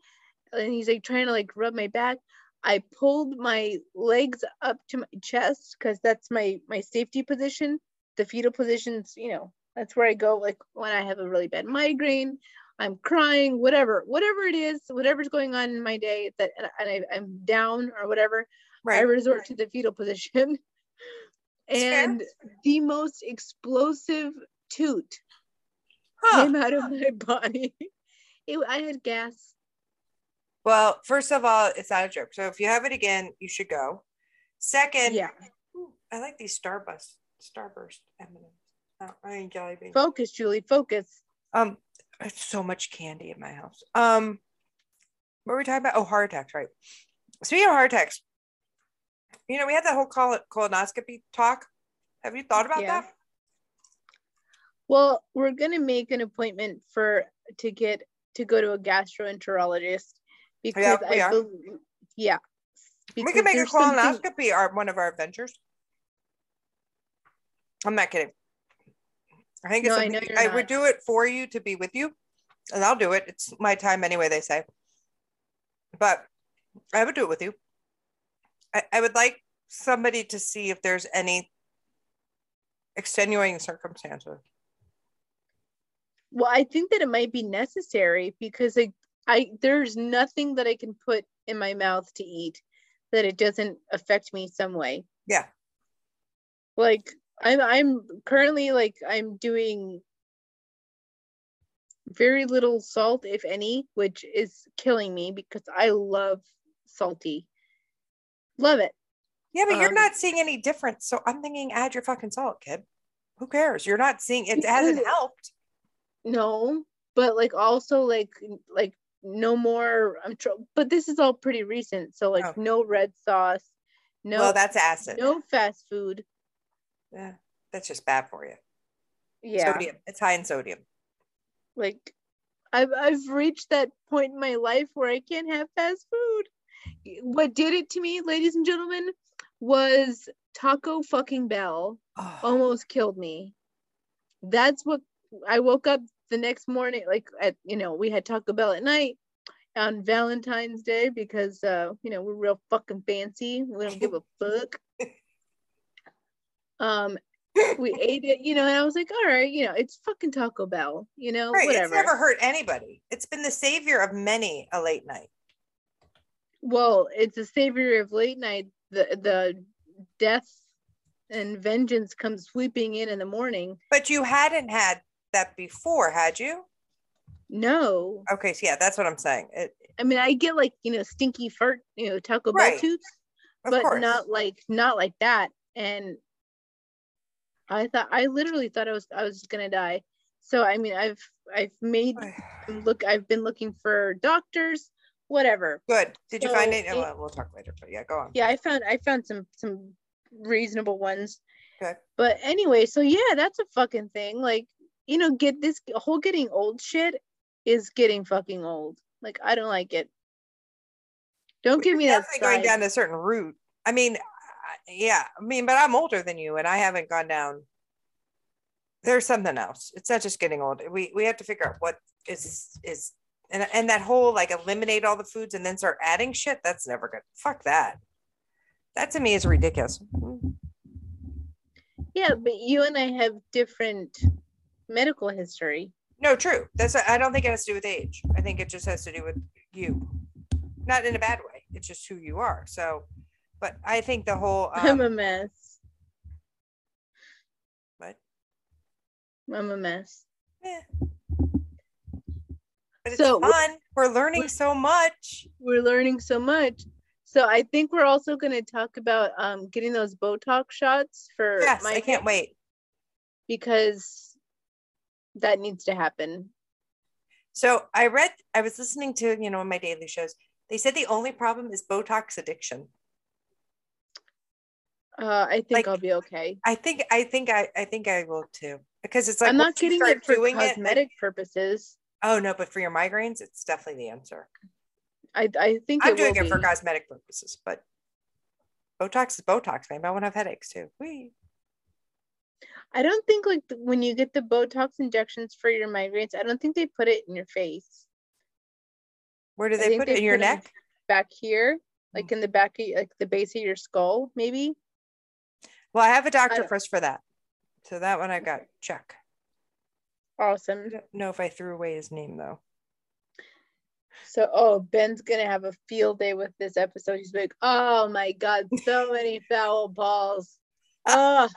And he's like trying to like rub my back. I pulled my legs up to my chest because that's my my safety position. The fetal positions, you know, that's where I go like when I have a really bad migraine. I'm crying, whatever, whatever it is, whatever's going on in my day that and I, I'm down or whatever. I right. resort to the fetal position. *laughs* It's fair. and the most explosive toot Huh. came out of my *laughs* body. It, I had gas. Well, first of all, it's not a joke. So if you have it again, you should go. Second, Yeah. ooh, I like these Starburst, Starburst M&Ms. Oh, I ain't jelly beans. Focus, Julie. Focus. Um, so much candy in my house. Um, what were we talking about? Oh, heart attacks, right? Speaking of heart attacks, you know, we had that whole col- colonoscopy talk. Have you thought about Yeah. that? Well, we're gonna make an appointment for to get to go to a gastroenterologist because Yeah, I are. bel- yeah. we can make a there's something- colonoscopy our one of our adventures. I'm not kidding. I think it's No, I something I would do it for you to be with you, and I'll do it. It's my time anyway, they say. But I would do it with you. I, I would like somebody to see if there's any extenuating circumstances. Well, I think that it might be necessary because like I there's nothing that I can put in my mouth to eat that it doesn't affect me some way. Yeah. Like I'm I'm currently like I'm doing very little salt if any, which is killing me because I love salty. Love it. Yeah, but you're Um, not seeing any difference. So I'm thinking add your fucking salt, kid. Who cares? You're not seeing it hasn't *laughs* helped. No, but like also like like no more I'm tr- but this is all pretty recent. So like Oh. no red sauce, no well, that's acid. no fast food. Yeah, that's just bad for you. Yeah. Sodium. It's high in sodium. Like I've I've reached that point in my life where I can't have fast food. What did it to me, ladies and gentlemen, was Taco fucking Bell Oh, almost killed me. That's what I woke up the next morning, like at you know, we had Taco Bell at night on Valentine's Day because uh, you know, we're real fucking fancy. We don't give a *laughs* fuck. Um *laughs* we ate it, you know, and I was like, all right, you know, it's fucking Taco Bell, you know, right. whatever. It's never hurt anybody. It's been the savior of many a late night. well, it's a savior of late night. The the death and vengeance comes sweeping in in the morning. But you hadn't had that before, had you? No, Okay, so yeah, that's what I'm saying. It, I mean, I get like you know stinky fart, you know, Taco Bell Right. toots, of but course. not like not like that. And I thought I literally thought I was I was gonna die. So I mean, I've I've made look. I've been looking for doctors, whatever. Good. Did you find So it? it- well, we'll talk later. But yeah, go on. Yeah, I found I found some some reasonable ones. Okay. But anyway, so yeah, that's a fucking thing. Like, you know, get this whole getting old shit is getting fucking old. Like, I don't like it. Don't give me that. Definitely going down a certain route. I mean, yeah. I mean, but I'm older than you, and I haven't gone down. There's something else. It's not just getting old. We we have to figure out what is is and and that whole like eliminate all the foods and then start adding shit. That's never good. Fuck that. That to me is ridiculous. Yeah, but you and I have different medical history. No, true. That's I don't think it has to do with age. I think it just has to do with you, not in a bad way. It's just who you are. So, but I think the whole *laughs* I'm a um, mess. what? I'm a mess. Eh. But it's So, fun. We're learning so much. We're learning so much. So I think we're also going to talk about um, getting those Botox shots for Yes, my I can't wait. because that needs to happen. So I read, I was listening to, you know, my daily shows, they said the only problem is Botox addiction. Uh, I think Like, I'll be okay. I think, I think, I, I think I will too, because it's like I'm not getting it for doing it, cosmetic purposes. oh no, but for your migraines, it's definitely the answer. I I think I'm it doing it for cosmetic purposes, but Botox is Botox, man. I won't have headaches too. Whee. I don't think like the, when you get the Botox injections for your migraines, I don't think they put it in your face. Where do they think put it in your put neck? Back here, like in the back of like the base of your skull, maybe. Well, I have a doctor first for that. So that one I got check. I Awesome. don't know if I threw away his name though. So, oh, Ben's gonna have a field day with this episode. He's like, oh my god, so *laughs* many foul balls. Oh,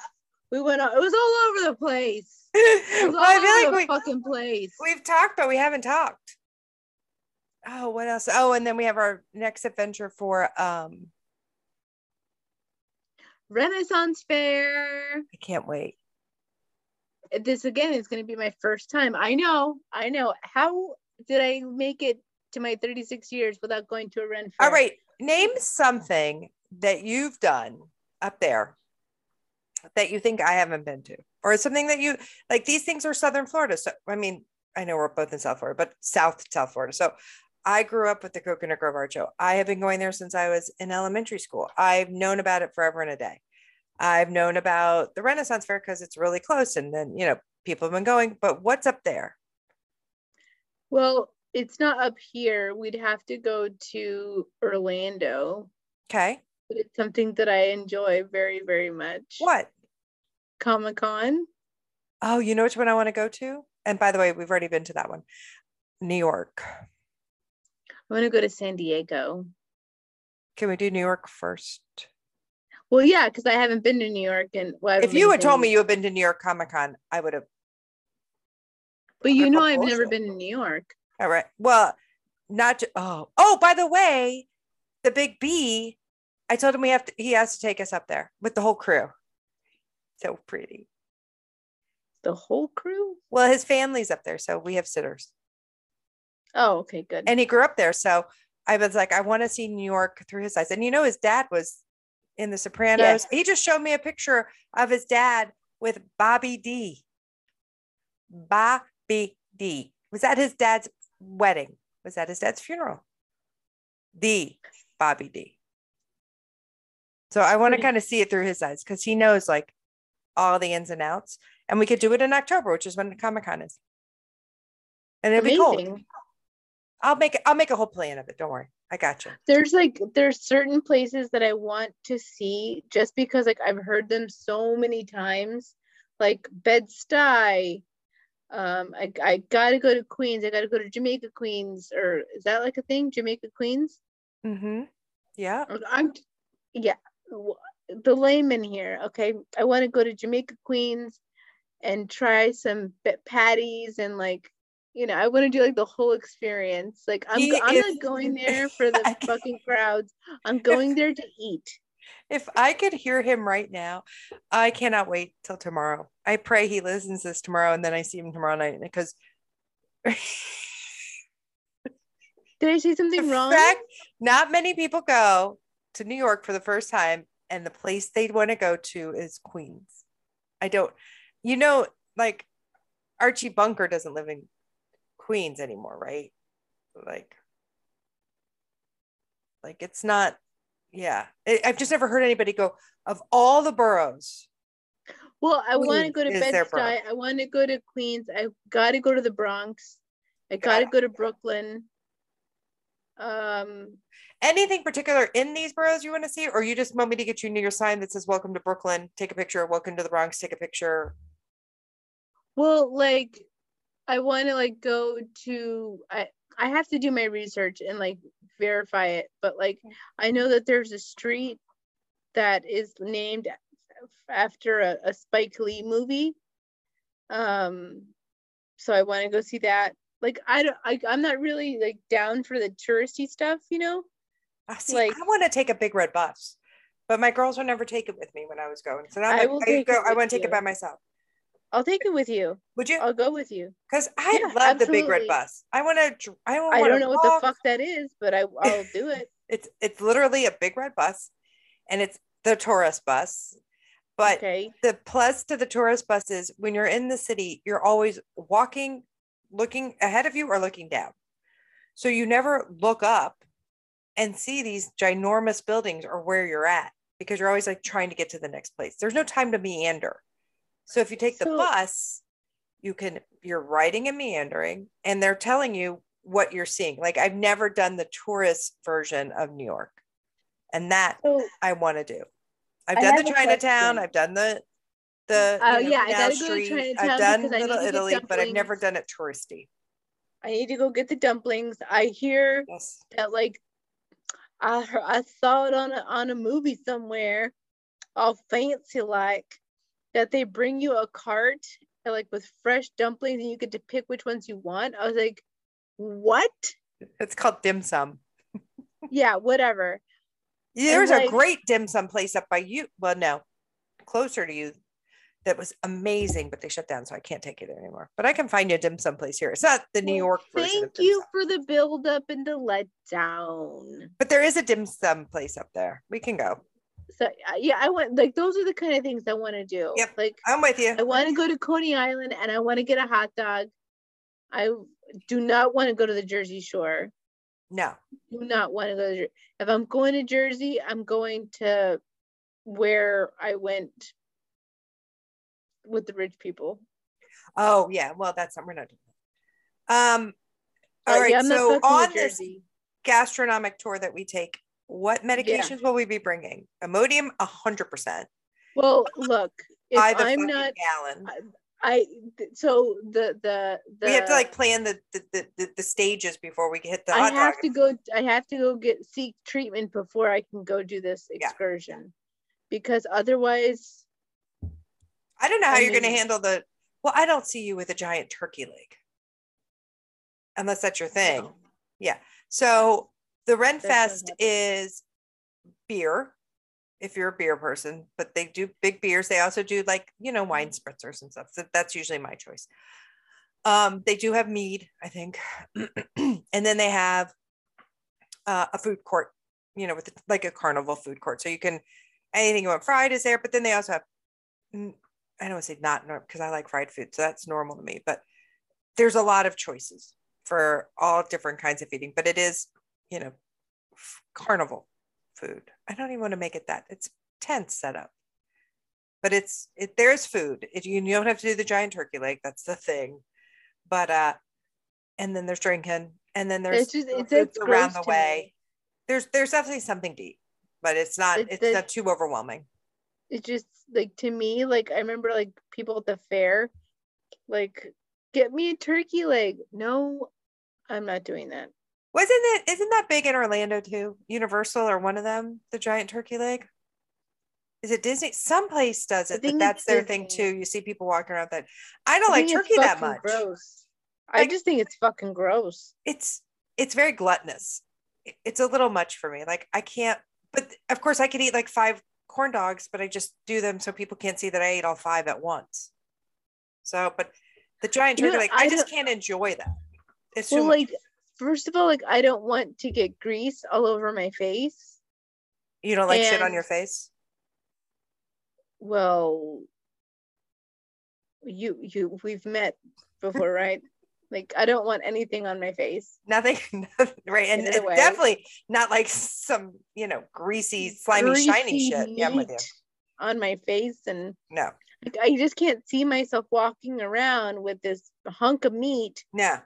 We went. It was all over the place. *laughs* It was all well, I over feel the like we, fucking place. we've talked, but we haven't talked. Oh, what else? Oh, and then we have our next adventure for um Renaissance Fair. I can't wait. This again is going to be my first time. I know. I know. How did I make it to my 36 years without going to a Ren Fair? All right. Name something that you've done up there that you think I haven't been to, or something that you like. These things are Southern Florida. So, I mean, I know we're both in South Florida, but South South Florida. So, I grew up with the Coconut Grove Art Show. I have been going there since I was in elementary school. I've known about it forever and a day. I've known about the Renaissance Fair because it's really close, and then you know people have been going. But what's up there? Well, it's not up here. We'd have to go to Orlando, Okay, but it's something that I enjoy very, very much. what? Comic Con. Oh, you know which one I want to go to? And by the way, we've already been to that one. New York. I want to go to San Diego. Can we do New York first? Well, yeah, because I haven't been to New York and well, If you had told me you had been to New York Comic Con, I would have. but you know, I've never been to New York. All right. Well, not. ju- Oh, oh. By the way, the Big B. I told him we have to. He has to take us up there with the whole crew. So pretty. The whole crew. Well, his family's up there, so we have sitters, Oh, okay, good. and he grew up there. So I was like, I want to see New York through his eyes. And you know, his dad was in The Sopranos. He just showed me a picture of his dad with Bobby D. Bobby D. Was that his dad's wedding? Was that his dad's funeral? The Bobby D. So I want to kind of see it through his eyes because he knows like all the ins and outs. And we could do it in October, which is when the Comic Con is. And it'll be cold. I'll make I'll make a whole plan of it. Don't worry. I got you. There's like there's certain places that I want to see just because like I've heard them so many times, like Bed Stuy. Um, I I gotta go to Queens. I gotta go to Jamaica Queens, or is that like a thing? Jamaica Queens. Mm-hmm. Yeah. I'm, yeah, the layman here. Okay, I want to go to Jamaica Queens and try some patties and like, you know, I want to do like the whole experience. Like I'm, He I'm is- not going *laughs* there for the fucking crowds. I'm going there to eat. If I could hear him right now, I cannot wait till tomorrow. I pray he listens this tomorrow and then I see him tomorrow night because *laughs* Did I say something wrong? fact not many people go to New York for the first time and the place they'd want to go to is Queens. I don't, you know, like Archie Bunker doesn't live in Queens anymore, right? Like, like it's not, yeah. I, I've just never heard anybody go of all the boroughs. Well, I want to go to Bed. Stuy. I want to go to Queens. I got to go to the Bronx. I got to Got go to Brooklyn. Um, Anything particular in these boroughs you want to see, or you just want me to get you near your sign that says "Welcome to Brooklyn"? Take a picture. Welcome to the Bronx. Take a picture. well, like I want to like go to I I have to do my research and like verify it, but like I know that there's a street that is named after a, a Spike Lee movie. Um, so I want to go see that. Like I don't, I, I'm not really like down for the touristy stuff, you know. I see. Like- I want to take a big red bus, but my girls would never take it with me when I was going. So now I'm like, I, go, I want to take it by myself. I'll take it with you. Would you? I'll go with you. Because I Yeah, love the big red bus. I want to. I don't. I don't know what the fuck that is, but I, I'll do it. *laughs* It's it's literally a big red bus, and it's the tourist bus. But okay. the plus to the tourist bus is when you're in the city, you're always walking, looking ahead of you or looking down. So you never look up and see these ginormous buildings or where you're at because you're always like trying to get to the next place. There's no time to meander. So if you take the bus, you can you're riding and meandering and they're telling you what you're seeing. Like I've never done the tourist version of New York. And that So I want to do. I've done the Chinatown. I've done the the Oh, you yeah, I gotta Street. go to Chinatown I've done because Little Italy, but I've never done it touristy. I need to go get the dumplings. I hear Yes. that like I I saw it on a on a movie somewhere, all fancy like, that they bring you a cart uh, like with fresh dumplings and you get to pick which ones you want. I was like, what? It's called dim sum. *laughs* Yeah, whatever. There's like- a great dim sum place up by you. Well, no, closer to you. That was amazing, but they shut down, so I can't take it anymore. But I can find you a dim sum place here. It's not the New Well, York version. of Thank you for the build up and the letdown. but there is a dim sum place up there. We can go. So uh, yeah, I want like those are the kind of things I want to do. Yep. Like I'm with you. I want to go to Coney Island and I want to get a hot dog. I do not want to go to the Jersey Shore. No, Do not want to go to if I'm going to Jersey, I'm going to where I went with the rich people. Oh yeah, well that's something we're not doing that. Um all Uh, right, yeah, so on this gastronomic tour that we take, what medications will we be bringing? Imodium, a hundred percent. Well, look, if I'm not, gallon. I th- so the the the we have to like plan the the, the, the, stages before we hit the I have dog. to go. I have to go get seek treatment before I can go do this Yeah. excursion, because otherwise, I don't know how I you're going to handle the. Well, I don't see you with a giant turkey leg, unless that's your thing. no. So the Renfest is beer, if you're a beer person, but they do big beers. They also do like you know wine spritzers and stuff. So that's usually my choice. Um, they do have mead, I think, *clears throat* and then they have uh, a food court, you know, with like a carnival food court. So you can anything you want fried is there, but then they also have. mm, I don't want to say not because I like fried food, so that's normal to me. But there's a lot of choices for all different kinds of eating, but it is, you know, f- carnival food. I don't even want to make it that. It's tent setup, but it's it. There's food. It, you, you don't have to do the giant turkey leg. That's the thing. But uh, and then there's drinking, and then there's it's just it's, it's around the way. me. There's there's definitely something to eat, but it's not It's it's the- not too overwhelming. It's just like to me, like I remember like people at the fair, like get me a turkey leg. No, I'm not doing that. Wasn't it? Isn't that big in Orlando too? Universal or one of them, the giant turkey leg. Is it Disney? Some place does it, but that's their thing too. You see people walking around that. I don't I like turkey that much. Gross. I Like- just think it's fucking gross. It's it's very gluttonous. It's a little much for me. Like I can't. But of course, I could eat like five corn dogs, but I just do them so people can't see that I ate all five at once. So, but the giant You know, turkey, like I I just can't enjoy that. It's too Well, like first of all, like I don't want to get grease all over my face. You don't like shit on your face. Well, you you we've met before, *laughs* right? Like I don't want anything on my face. Nothing, *laughs* nothing- right? And it's definitely not like some, you know, greasy, slimy, shiny shit. Yeah, I'm with you. On my face, and No, like, I just can't see myself walking around with this hunk of meat, no.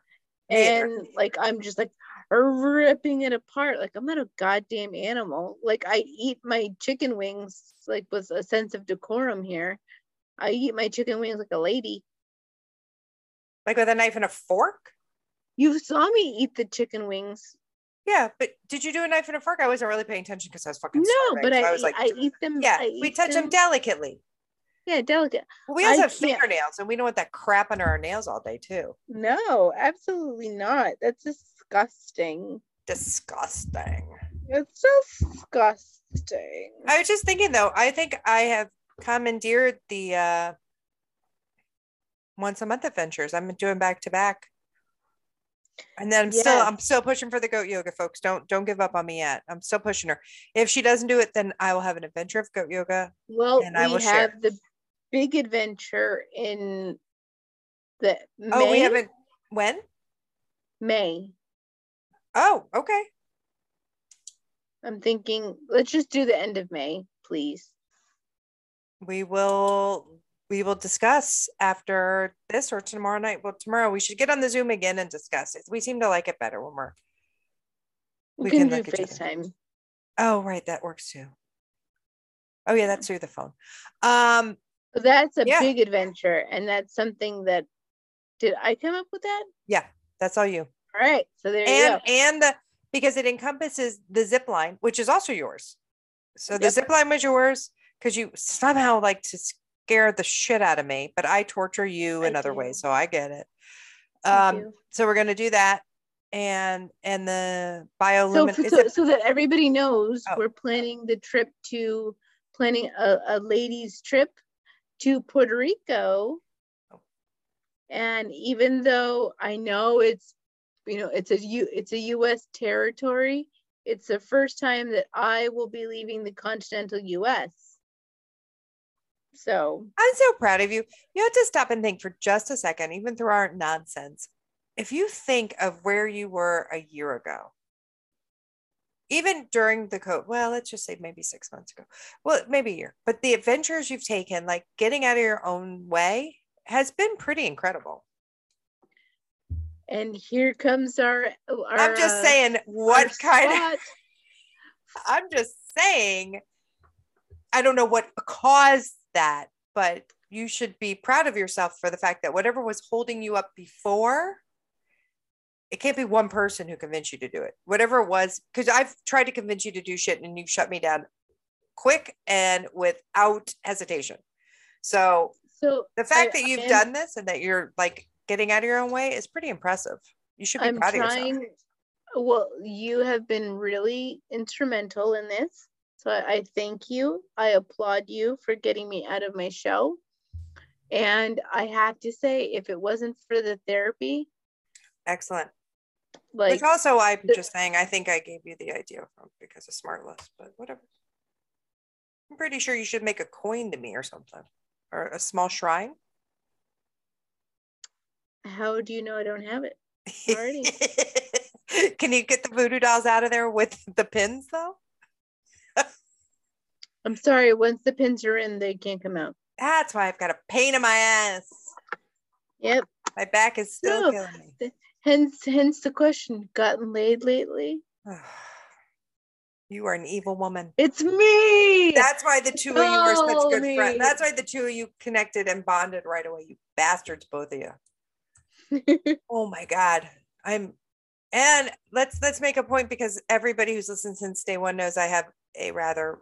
And like I'm just like ripping it apart. Like I'm not a goddamn animal. Like I eat my chicken wings like with a sense of decorum here. I eat my chicken wings like a lady. Like with a knife and a fork. You saw me eat the chicken wings. Yeah, but did you do a knife and a fork? I wasn't really paying attention because I was fucking. No, starving, but so I, was like, I eat them. yeah, I we eat touch them delicately. Yeah, delicate. Well, we also I have can't- fingernails, and we don't want that crap under our nails all day too. No, absolutely not. That's disgusting. Disgusting. It's disgusting. I was just thinking though, I think I have commandeered the uh once a month adventures. I'm doing back to back. And then I'm still I'm still pushing for the goat yoga, folks. Don't don't give up on me yet. I'm still pushing her. If she doesn't do it, then I will have an adventure of goat yoga. Well, and I will we share. have the big adventure in the May. Oh, we haven't when? May. Oh, okay. I'm thinking let's just do the end of May, please. We will we will discuss after this or tomorrow night. Well, tomorrow we should get on the Zoom again and discuss it. We seem to like it better when we're We, We can, can do look at each other. FaceTime. Oh, right, that works too. Oh yeah, that's through the phone. Um, that's a Yeah. big adventure, and that's something that did I come up with that? yeah, that's all you. All right, so there you And go. and the because it encompasses the zip line, which is also yours. So the Yep. zip line was yours because you somehow like to scare the shit out of me, but I torture you in I other ways, so I get it. Thank Um, you. so we're gonna do that, and and the so, biolumin. for- so, it- so that everybody knows Oh. we're planning the trip to planning a, a ladies trip to Puerto Rico. And even though I know it's you know it's a U it's a US territory, it's the first time that I will be leaving the continental US. So I'm so proud of you. You have to stop and think for just a second, even through our nonsense. If you think of where you were a year ago, even during the code, well, let's just say maybe six months ago, well, maybe a year, but the adventures you've taken, like getting out of your own way, has been pretty incredible. and here comes our, our I'm just uh, saying, what kind of. *laughs* I'm just saying, I don't know what caused that, but you should be proud of yourself for the fact that whatever was holding you up before, it can't be one person who convinced you to do it. Whatever it was, because I've tried to convince you to do shit and you've shut me down quick and without hesitation. So So the fact I- that you've am- done this and that you're like getting out of your own way is pretty impressive. You should be I'm proud of yourself. Well, you have been really instrumental in this. So I, I thank you. I applaud you for getting me out of my shell. And I have to say, if it wasn't for the therapy, Excellent. Like Which also, I'm the- just saying, I think I gave you the idea from because of SmartLess, but whatever. I'm pretty sure you should make a coin to me or something, or a small shrine. how do you know I don't have it? Alrighty. *laughs* Can you get the voodoo dolls out of there with the pins though? *laughs* I'm sorry, once the pins are in, they can't come out. That's why I've got a pain in my ass. Yep. My back is still No. killing me. Hence hence the question, gotten laid lately? *sighs* You are an evil woman. It's me. That's why the two of you were such good friends. That's why the two of you connected and bonded right away. You bastards, both of you. *laughs* Oh my god. I'm and let's let's make a point because everybody who's listened since day one knows I have a rather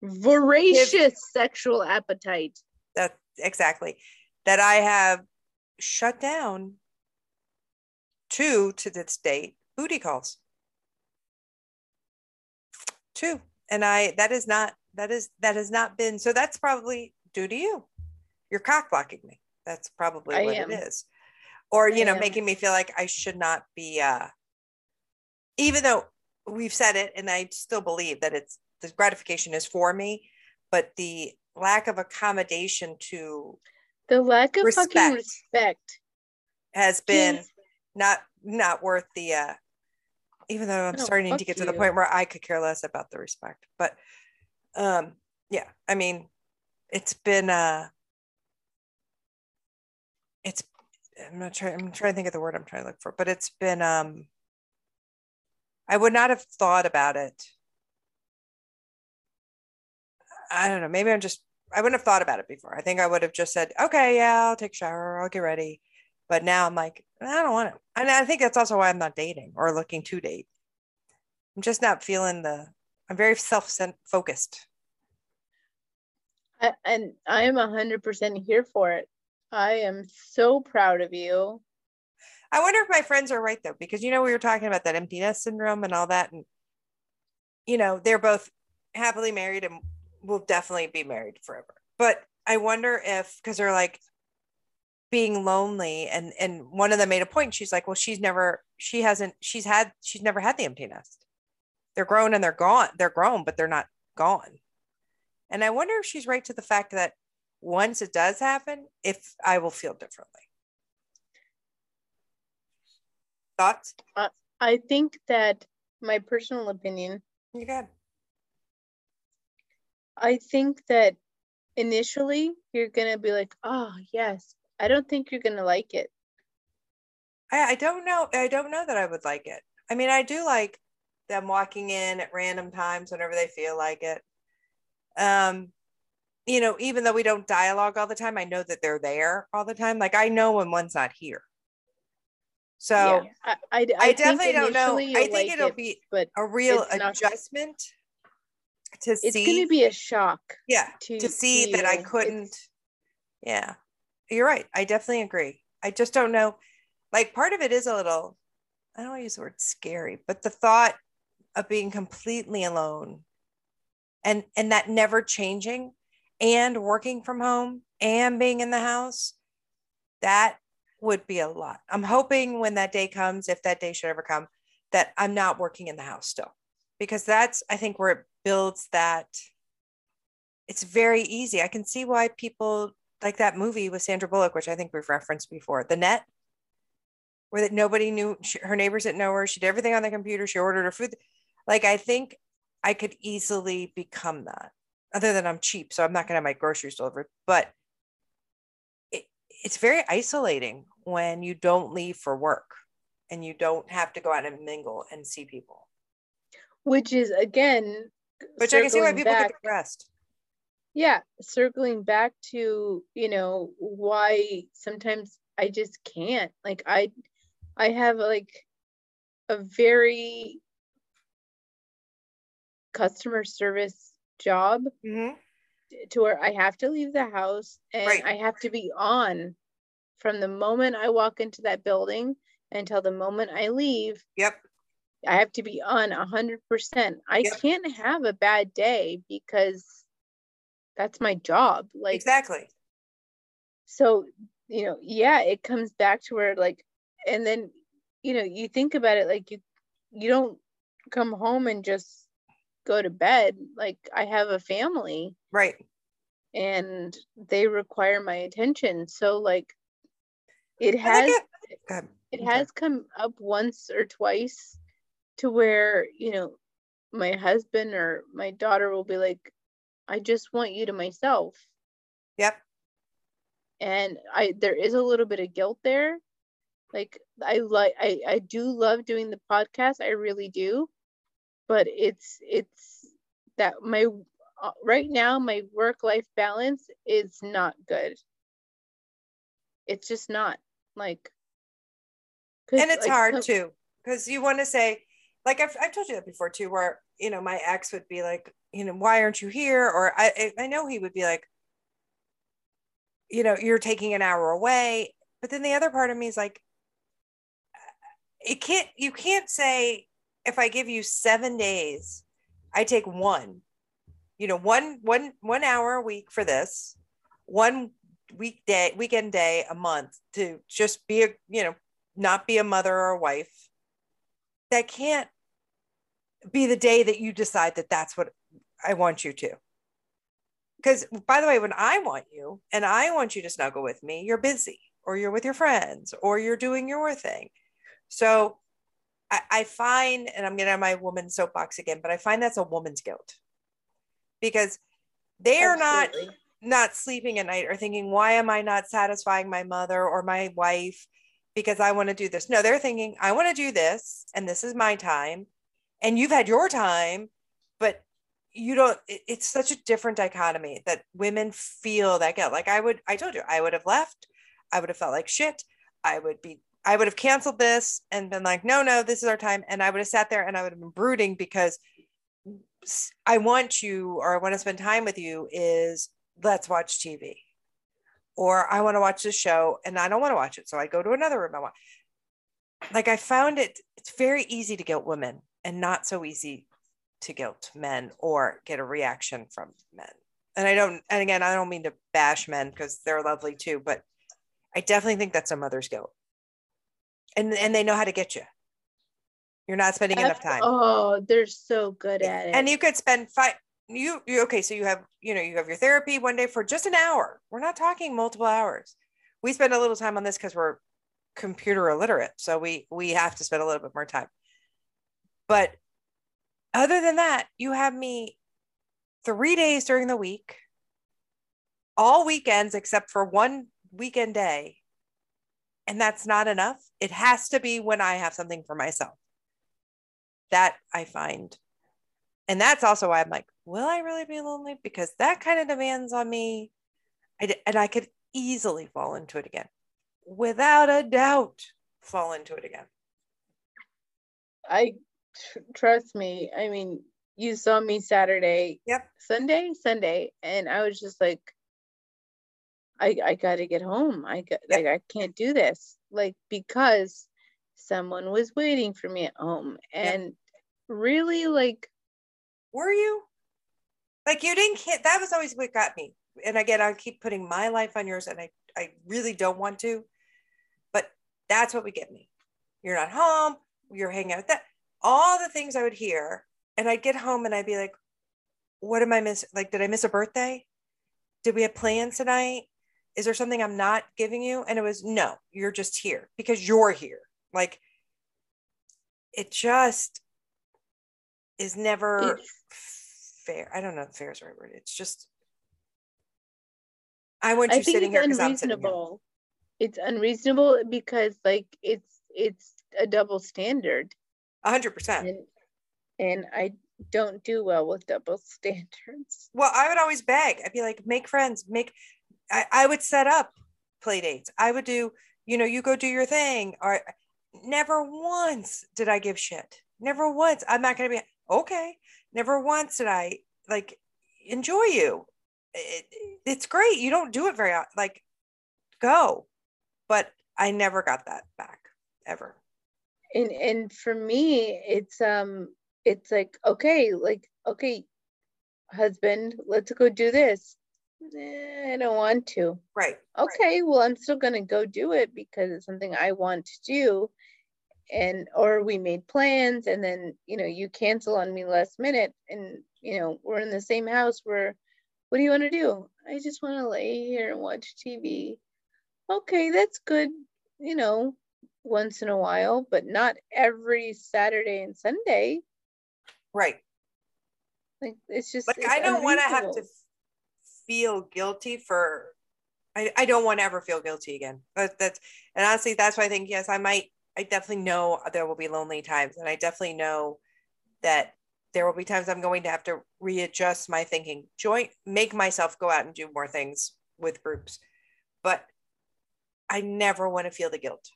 Voracious sexual appetite. that exactly that I have shut down two to this date booty calls. Two. And I that is not that is that has not been so that's probably due to you. You're cock blocking me. That's probably I what am. it is. Or you I know, am. making me feel like I should not be uh even though we've said it and I still believe that it's the gratification is for me, but the lack of accommodation to The lack of fucking Respect. respect. has been Yes. Not not worth the uh even though I'm No, starting to get to the point where I could care less about the respect. But um yeah, I mean it's been uh it's I'm not trying I'm trying to think of the word I'm trying to look for, but it's been um I would not have thought about it. I don't know, maybe I'm just I wouldn't have thought about it before. I think I would have just said, okay, yeah, I'll take a shower, I'll get ready. But now I'm like, I don't want to. And I think that's also why I'm not dating or looking to date. I'm just not feeling the, I'm very self focused. I, and I am a hundred percent here for it. I am so proud of you. I wonder if my friends are right though, because you know, we were talking about that empty nest syndrome and all that. And, you know, they're both happily married and will definitely be married forever. But I wonder if, because they're like, being lonely and and one of them made a point she's like well she's never she hasn't she's had she's never had the empty nest. They're grown and they're gone they're grown but they're not gone. And i wonder if she's right to the fact that once it does happen if i will feel differently. Thoughts? Uh, I think that my personal opinion, you good I think that initially you're gonna be like, oh yes. I don't think you're gonna like it. I, I don't know i don't know that i would like it i mean i do like them walking in at random times whenever they feel like it um you know even though we don't dialogue all the time i know that they're there all the time like i know when one's not here so Yeah, I, I, I I definitely don't know. I think like it'll it, be but a real it's not- adjustment to it's see going to be a shock yeah to, to see that I couldn't. It's- Yeah, you're right. I definitely agree. I just don't know. Like part of it is a little, I don't want to use the word scary, but the thought of being completely alone and and that never changing and working from home and being in the house, that would be a lot. I'm hoping when that day comes, if that day should ever come, that I'm not working in the house still. Because that's I think where it builds that it's very easy. I can see why people like that movie with Sandra Bullock, which I think we've referenced before, The Net, where that nobody knew she, her neighbors didn't know her. She did everything on the computer. She ordered her food. Like I think I could easily become that. Other than I'm cheap, so I'm not going to have my groceries delivered. But it, it's very isolating when you don't leave for work and you don't have to go out and mingle and see people. which is again Which I can see why people back, get depressed. Yeah circling back to you know why sometimes i just can't like i i have like a very customer service job Mhm. to where i have to leave the house and Right. i have to be on from the moment i walk into that building until the moment i leave Yep. I have to be on a hundred percent. I Yep. can't have a bad day because that's my job. Like exactly. so, you know, yeah, it comes back to where like and then, you know, you think about it like you you don't come home and just go to bed. Like I have a family Right. and they require my attention. So like it has it has come up once or twice to where you know my husband or my daughter will be like i just want you to myself. Yep. and i there is a little bit of guilt there. Like i like i i do love doing the podcast. I really do. But it's it's that my uh, right now my work life balance is not good. It's just not like and it's like, hard too because you want to say like I've, I've told you that before too where you know my ex would be like you know why aren't you here? Or i i know he would be like you know you're taking an hour away. But then the other part of me is like uh, it can't you can't say if i give you seven days i take one. You know one one one hour a week for this one weekday weekend day a month to just be a you know not be a mother or a wife. That can't be the day that you decide that that's what i want you to because by the way when i want you and i want you to snuggle with me you're busy or you're with your friends or you're doing your thing so i, I find and i'm getting on my woman soapbox again but i find that's a woman's guilt because they are not Absolutely. not sleeping at night or thinking, why am I not satisfying my mother or my wife because I want to do this? No, they're thinking, I want to do this and this is my time. And you've had your time, you don't, it- it's such a different dichotomy that women feel that guilt. Like I would, I told you, I would have left. I would have felt like shit. I would be, I would have canceled this and been like, no, no, this is our time. And I would have sat there and I would have been brooding because i want you or I want to spend time with you is let's watch TV. Or I want to watch this show and I don't want to watch it. So I go to another room. I want like I found it it's very easy to guilt women and not so easy to guilt men or get a reaction from men. And I don't and again I don't mean to bash men because they're lovely too, but I definitely think that's a mother's guilt. And and they know how to get you. You're not spending enough time Oh, they're so good at it. and you could spend five you, you okay so you have you know you have your therapy one day for just an hour we're not talking multiple hours we spend a little time on this because we're computer illiterate so we we have to spend a little bit more time but other than that you have me three days during the week all weekends except for one weekend day and that's not enough it has to be when i have something for myself that i find and that's also why I'm like, will I really be lonely? Because that kind of demands on me. And I could easily fall into it again, without a doubt, fall into it again. I tr- trust me. I mean, you saw me Saturday. Yep. Sunday, Sunday, and I was just like, I I gotta get home. I got yep. like I can't do this. Like because someone was waiting for me at home. And yep. really like were you? Like you didn't that was always what got me. And again, I keep putting my life on yours and I, I really don't want to, but that's what would get me. You're not home, you're hanging out with that. All the things I would hear. And I'd get home and I'd be like, what am I missing? Like, did I miss a birthday? Did we have plans tonight? Is there something I'm not giving you? And it was, no, you're just here because you're here. Like, it just is never it's, fair. I don't know if fair is the right word. It's just, I want you I sitting here because I'm sitting here. It's unreasonable because, like, it's it's a double standard. A hundred percent. And I don't do well with double *laughs* standards. Well, I would always beg. I'd be like, make friends, make I, I would set up play dates. I would do, you know, you go do your thing. Or never once did I give shit. Never once. I'm not gonna be okay. Never once did I like enjoy you. It, it's great. You don't do it very like go, but I never got that back ever. And and for me, it's um, it's like okay, like okay, husband, let's go do this eh, I don't want to. Right. Okay, right. well, I'm still going to go do it because it's something I want to do. And, or we made plans and then, you know, you cancel on me last minute and, you know, we're in the same house where, what do you want to do? I just want to lay here and watch TV. Okay, that's good, you know, once in a while, but not every Saturday and Sunday. Right. Like it's just like it's I don't want to have to feel guilty for I, I don't want to ever feel guilty again. But that's and honestly, that's why I think yes, I might I definitely know there will be lonely times. And I definitely know that there will be times I'm going to have to readjust my thinking, join make myself go out and do more things with groups. But I never want to feel the guilt.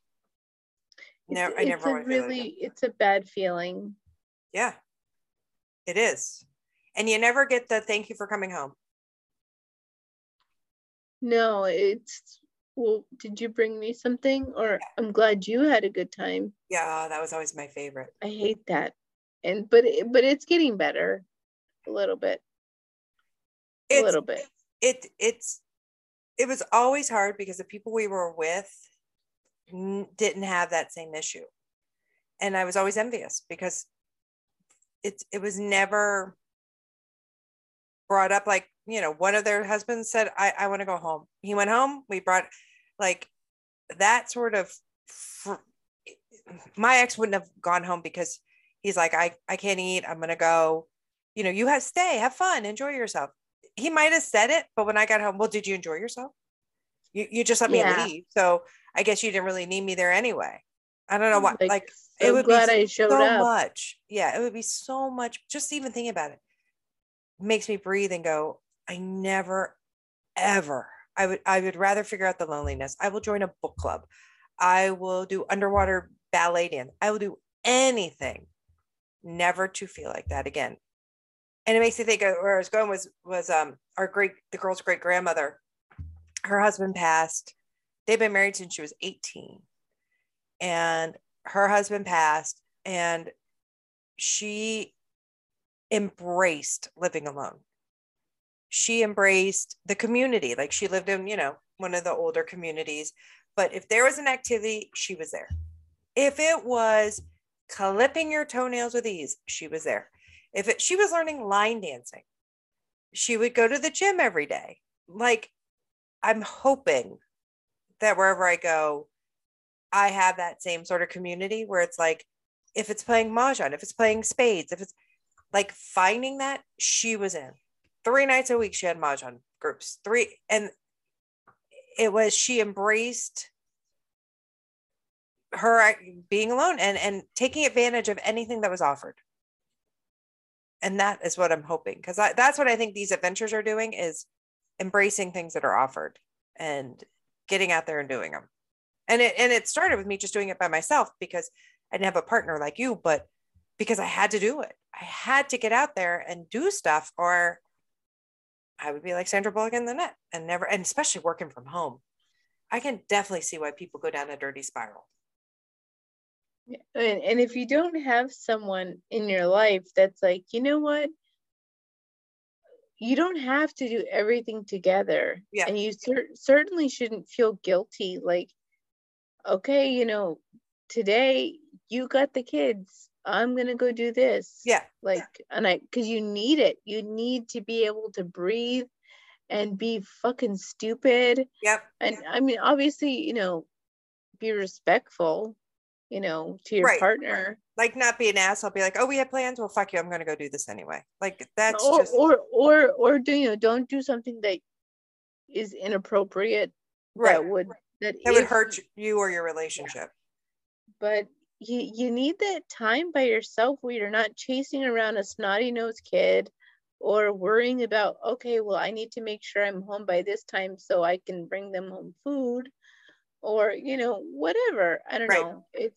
Never it's, I never want to really it's a bad feeling. Yeah. It is. And you never get the thank you for coming home. No, it's well, did you bring me something? Or I'm glad you had a good time. Yeah, that was always my favorite. I hate that. And but it, but it's getting better a little bit. A little bit. It it's it was always hard because the people we were with didn't have that same issue. And I was always envious because it it was never brought up like you know one of their husbands said i, I want to go home. He went home we brought like that sort of fr- my ex wouldn't have gone home because he's like i i can't eat i'm gonna go. You know you have stay have fun enjoy yourself. He might have said it but when i got home well did you enjoy yourself? You, you just let me yeah. leave. So i guess you didn't really need me there anyway i don't know why. like, like so it would glad be I showed so up. much yeah it would be so much just even thinking about it makes me breathe and go, I never, ever, I would, I would rather figure out the loneliness. I will join a book club. I will do underwater ballet dance. I will do anything never to feel like that again. And it makes me think of where I was going was, was, um, our great, the girl's great grandmother, her husband passed. They've been married since she was 18 and her husband passed and she embraced living alone. She embraced the community, like she lived in, you know, one of the older communities. But if there was an activity, she was there. If it was clipping your toenails with ease, she was there. If it, she was learning line dancing, she would go to the gym every day. Like, I'm hoping that wherever I go, I have that same sort of community where it's like, if it's playing mahjong, if it's playing spades, if it's like finding that she was in. Three nights a week she had mahjong groups. Three and it was she embraced her uh, being alone and and taking advantage of anything that was offered. And that is what i'm hoping because that's what i think these adventures are doing is embracing things that are offered and getting out there and doing them and it and it started with me just doing it by myself because i didn't have a partner like you but because i had to do it I had to get out there and do stuff, or I would be like Sandra Bullock in the net and never, and especially working from home. I can definitely see why people go down a dirty spiral. And, and if you don't have someone in your life that's like, you know what, you don't have to do everything together. Yeah. And you cer- certainly shouldn't feel guilty. Like, okay, you know, today you got the kids. I'm going to go do this. Yeah. Like, and I, cause you need it. You need to be able to breathe and be fucking stupid. Yep. And I mean, obviously, you know, be respectful, you know, to your Right. partner. Like not be an asshole, be like, oh, we have plans. Well, fuck you. I'm going to go do this anyway. Like that's or, just or or or do you know don't do something that is inappropriate right. that would that, That would hurt you or your relationship. but you you need that time by yourself where you're not chasing around a snotty nosed kid or worrying about okay well i need to make sure i'm home by this time so i can bring them home food or you know whatever i don't Right. know it's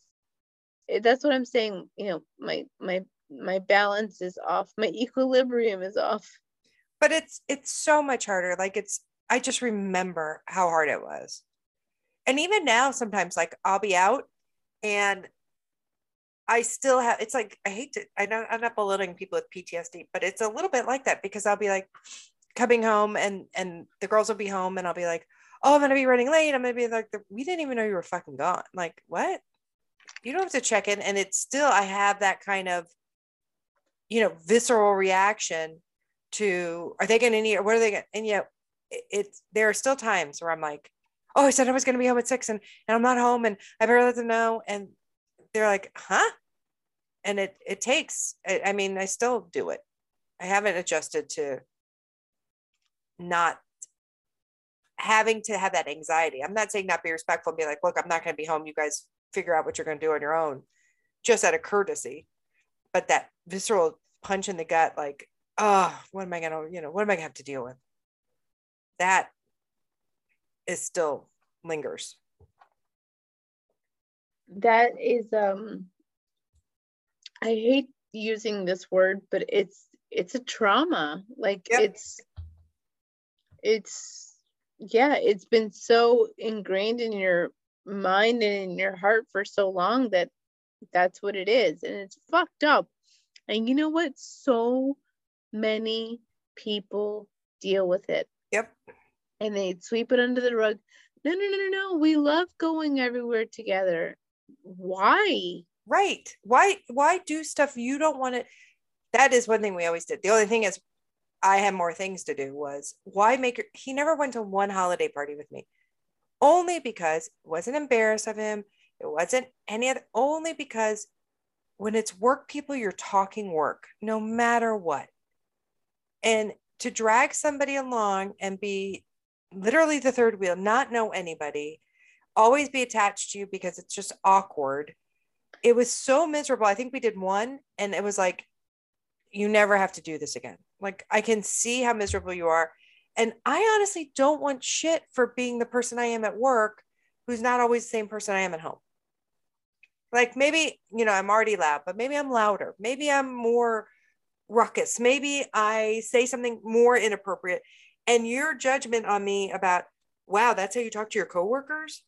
it, that's what i'm saying you know my my my balance is off my *laughs* equilibrium is off But it's it's so much harder. Like it's I just remember how hard it was. And even now, sometimes like I'll be out and I still have it's like I hate to I don't I'm not belittling people with PTSD, but it's a little bit like that because I'll be like coming home and and the girls will be home and I'll be like, oh, I'm gonna be running late. I'm gonna be like, we didn't even know you were fucking gone. Like, what? You don't have to check in. And it's still I have that kind of, you know, visceral reaction to are they gonna need what are they gonna and yet it- it's there are still times where I'm like, oh, I said I was gonna be home at six and, and I'm not home and I better let them know. And they're like, huh? And it it takes, I, I mean, I still do it. I haven't adjusted to not having to have that anxiety. I'm not saying not be respectful and be like, look, I'm not gonna be home. You guys figure out what you're gonna do on your own, just out of courtesy. But that visceral punch in the gut, like, oh, what am I gonna, you know, what am I gonna have to deal with? That is still lingers. that is um i hate using this word but it's it's a trauma like Yep. it's it's yeah it's been so ingrained in your mind and in your heart for so long that that's what it is and it's fucked up and you know what so many people deal with it Yep. and they sweep it under the rug. No, no, no, no, no. We love going everywhere together. Why? Right. Why why do stuff you don't want to that is one thing we always did. The only thing is I had more things to do was why make it he never went to one holiday party with me. Only because it wasn't embarrassed of him. It wasn't any other only because when it's work people, you're talking work no matter what. And to drag somebody along and be literally the third wheel, not know anybody, always be attached to you because it's just awkward. It was so miserable. I think we did one and it was like, you never have to do this again. Like, I can see how miserable you are. And I honestly don't want shit for being the person I am at work who's not always the same person I am at home. Like, maybe, you know, I'm already loud, but maybe I'm louder. Maybe I'm more ruckus. Maybe I say something more inappropriate. And your judgment on me about, wow, that's how you talk to your coworkers.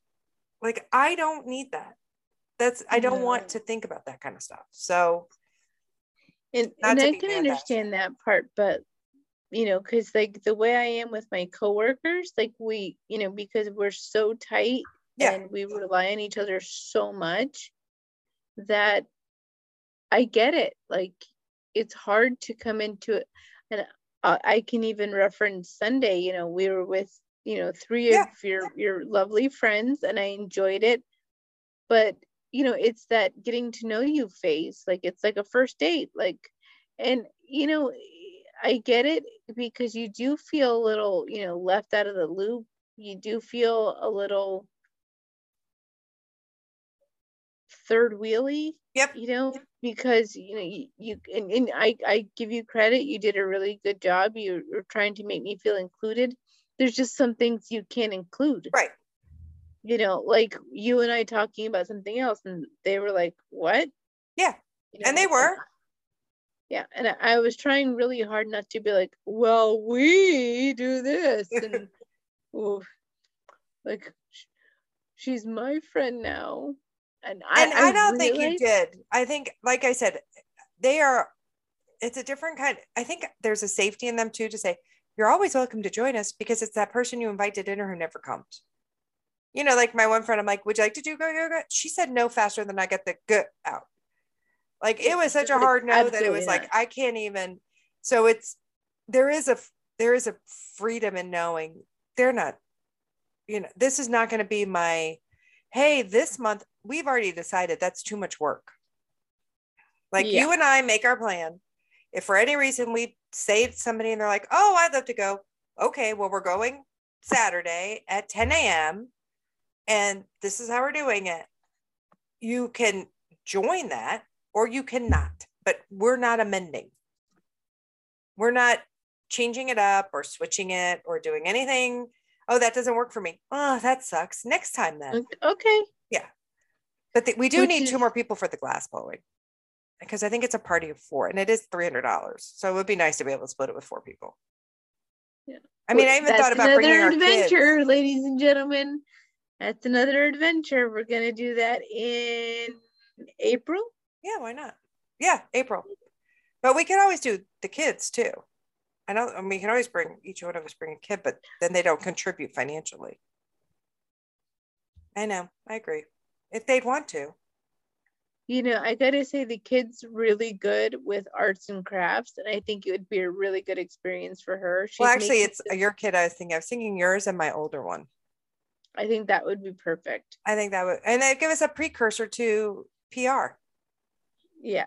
Like, I don't need that. That's, I don't No. want to think about that kind of stuff. So, And and I can understand that part, but you know, because like the way I am with my coworkers, like we, you know, because we're so tight Yeah. and we rely on each other so much that I get it. Like it's hard to come into it. And I, I can even reference Sunday, you know, we were with, you know, three Yeah. of your your lovely friends and I enjoyed it. But you know, it's that getting to know you phase. Like it's like a first date. Like and you know, I get it because you do feel a little, you know, left out of the loop. You do feel a little third wheely yep. you know because you know you, you and, and I, I give you credit you did a really good job you were trying to make me feel included there's just some things you can't include Right. You know like you and i talking about something else and they were like what Yeah. You And they were. Yeah, and I, I was trying really hard not to be like, well, we do this and *laughs* oof, like sh- she's my friend now. And I, and I, don't think you did. I think, like I said, they are. It's a different kind. I think there's a safety in them too to say you're always welcome to join us because it's that person you invite to dinner who never comes. You know, like my one friend, I'm like, "Would you like to do go yoga?" She said no faster than I get the gut out. Like it was such a hard no that it absolutely was like. I can't even. So it's there is a there is a freedom in knowing they're not. You know, this is not going to be my. Hey, this month we've already decided that's too much work. Like Yeah. you and I make our plan. If for any reason we say to somebody and they're like, oh, I'd love to go. Okay, well, we're going Saturday at 10 a.m. And this is how we're doing it. You can join that or you cannot, but we're not amending. We're not changing it up or switching it or doing anything. Oh, that doesn't work for me. Oh, that sucks. Next time then. Okay. Yeah. But th- we do Which need two more people for the glass blowing because I think it's a party of four and it is three hundred dollars. So it would be nice to be able to split it with four people. Yeah. I mean, I even That's thought about bringing our another kids. adventure, ladies and gentlemen. That's another adventure. We're gonna do that in April. Yeah, why not? Yeah, April. But we can always do the kids too. I know, I mean, we can always bring each one of us bring a kid, but then they don't contribute financially. I know, I agree. If they'd want to, You know, I gotta say the kid's really good with arts and crafts, and I think it would be a really good experience for her. She's well, actually, it's some- your kid. I was thinking, I was thinking yours and my older one. I think that would be perfect. I think that would, and that give us a precursor to PR. Yeah.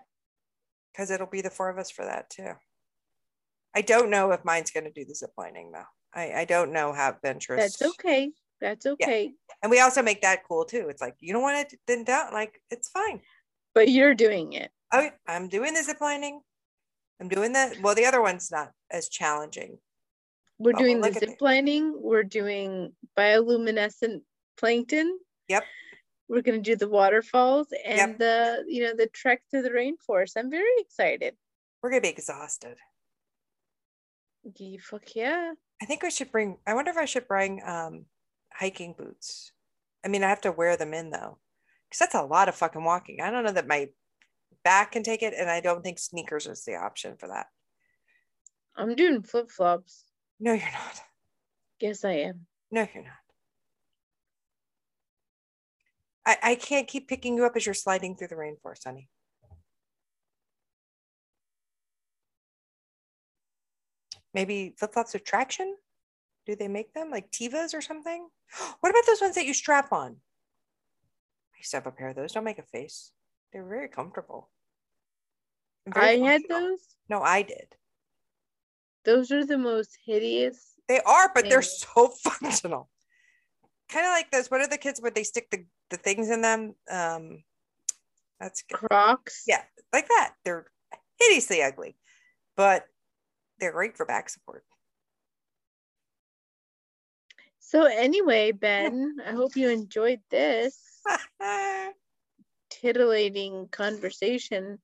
because it'll be the four of us for that too. I don't know if mine's going to do the zip lining though. I, I don't know how adventurous. That's okay. That's okay. And we also make that cool too. It's like you don't want it, then don't like it's fine. But you're doing it. Oh, I'm doing the zip lining. I'm doing the well. The other one's not as challenging. We're we'll doing the zip lining. We're doing bioluminescent plankton. Yep. We're gonna do the waterfalls and the you know the trek through the rainforest. I'm very excited. We're gonna be exhausted. Fuck yeah. I think we should bring. I wonder if I should bring um hiking boots. I mean, I have to wear them in though, because that's a lot of fucking walking. I don't know that my back can take it, and I don't think sneakers is the option for that. I'm doing flip flops. No, you're not. Yes, I am. No, you're not. I, I can't keep picking you up as you're sliding through the rainforest, honey. Maybe flip flops with traction? Do they make them like Tevas or something? *gasps* What about those ones that you strap on? I used to have a pair of those. Don't make a face. They're very comfortable. very I had those. No, I did. Those are the most hideous. They are, but they're so *laughs* functional. Kind of like those. What are the kids where they stick the, the things in them? Um, that's good. Crocs. Yeah, like that. They're hideously ugly, but they're great for back support. So anyway, Ben, *laughs* I hope you enjoyed this *laughs* titillating conversation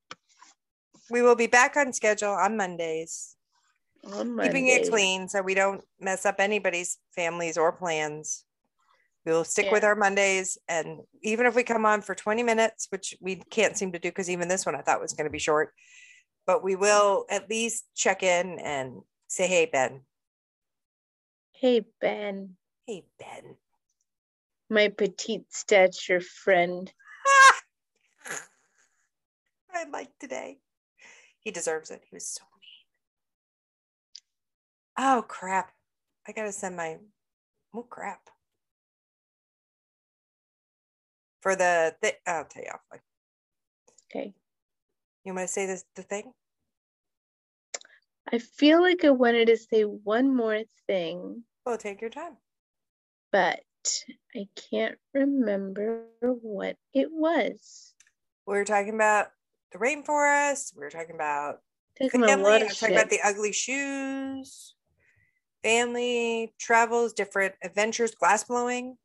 we will be back on schedule on Mondays, on keeping it clean so we don't mess up anybody's families or plans. We'll stick with our Mondays, and even if we come on for 20 minutes, which we can't seem to do because even this one I thought was going to be short, but we will at least check in and say, "Hey, Ben. Hey, Ben, Hey, Ben." my petite stature friend. *laughs* I like today. He deserves it. He was so mean. Oh crap. I gotta send my oh crap. For the th- I'll tell you offline. Okay. You want to say this the thing? I feel like I wanted to say one more thing, Well, take your time. but I can't remember what it was. We were talking about the rainforest. We were talking about Talking about a family. lot I of was talking about the ugly shoes, family, travels, different adventures, glass blowing,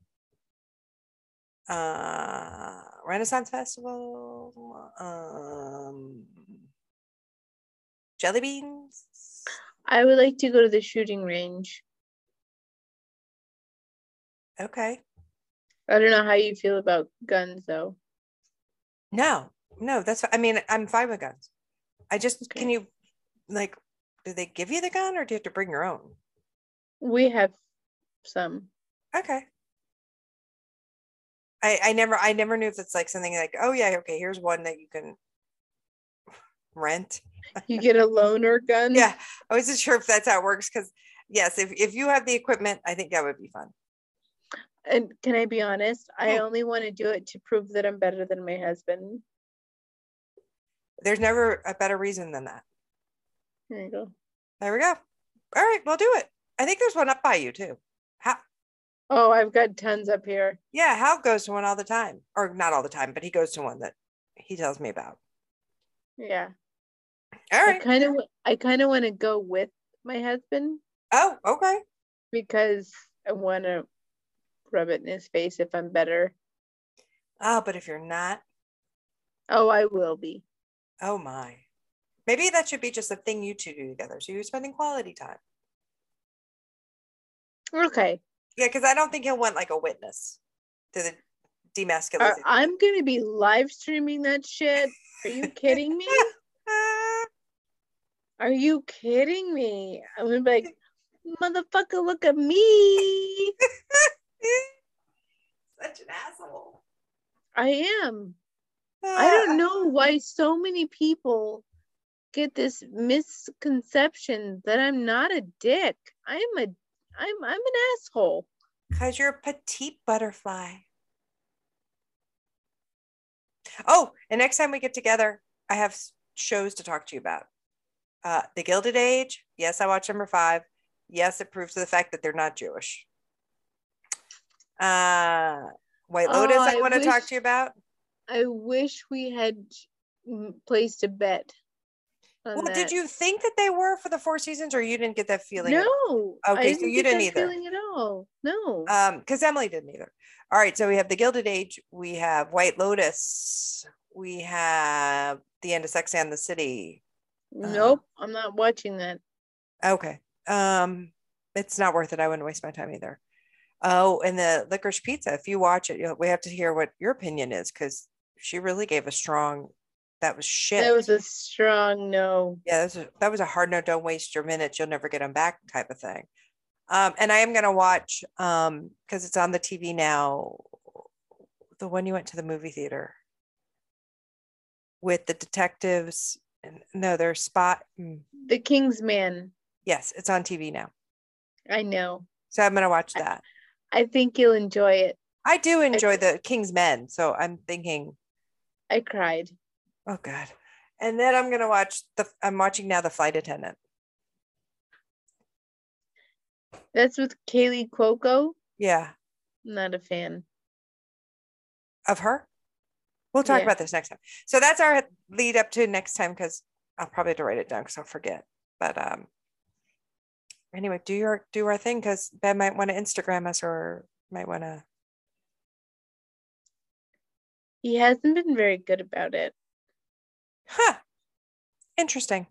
uh, Renaissance Festival. Um, jelly beans. I would like to go to the shooting range. Okay. I don't know how you feel about guns though. No, no, that's. I mean, I'm fine with guns. I just Okay. can you like, do they give you the gun or do you have to bring your own? We have some. Okay. I I never I never knew if it's like something like oh yeah okay here's one that you can *laughs* rent. You get a loaner gun. Yeah, I wasn't sure if that's how it works because yes, if if you have the equipment, I think that would be fun. And can I be honest? I Yeah. only want to do it to prove that I'm better than my husband. There's never a better reason than that. There you go. There we go. All right, we'll do it. I think there's one up by you too. How? Oh, I've got tons up here. Yeah, Hal goes to one all the time, or not all the time, but he goes to one that he tells me about. Yeah. All I kind of I kind of want to go with my husband Oh, okay. because I want to rub it in his face if I'm better. Oh, but if you're not, Oh, I will be. oh my. Maybe that should be just a thing you two do together. So you're spending quality time. Okay. Yeah, because I don't think he'll want like a witness to the Uh, demasculation. I'm going to be live streaming that shit. Are you kidding me? *laughs* Are you kidding me? I'm going to be like, motherfucker, look at me. *laughs* Such an asshole. I am. I don't know why so many people get this misconception that I'm not a dick. I'm a I'm I'm an asshole. Because you're a petite butterfly. Oh, and next time we get together, I have shows to talk to you about. Uh, the Gilded Age. Yes, I watched number five. Yes, it proves to the fact that they're not Jewish. Uh, White Oh, Lotus, I, I want to talk to you about. I wish we had placed a bet. Well, that. did you think that they were for the four seasons, or you didn't get that feeling? No. Okay, so you didn't that either. Feeling at all? No. um because emily didn't either all right so we have the gilded age we have white lotus we have the end of sex and the city nope. I'm not watching that. okay um it's not worth it i wouldn't waste my time either oh and the licorice pizza if you watch it we have to hear what your opinion is because she really gave a strong that was shit That was a strong no. yeah that was a, that was a hard no don't waste your minutes you'll never get them back type of thing um and i am going to watch um because it's on the tv now the one you went to the movie theater with the detectives and no they're spot mm, The King's Man. yes it's on tv now I know. so i'm going to watch that I think you'll enjoy it. i do enjoy the king's men so i'm thinking I cried. Oh god and then i'm going to watch the i'm watching now the flight attendant That's with Kaley Cuoco. yeah Not a fan. of her. We'll talk Yeah. about this next time. So that's our lead up to next time because I'll probably have to write it down because I'll forget. But um anyway, do your do our thing because Ben might want to Instagram us or might want to He hasn't been very good about it. Huh. Interesting.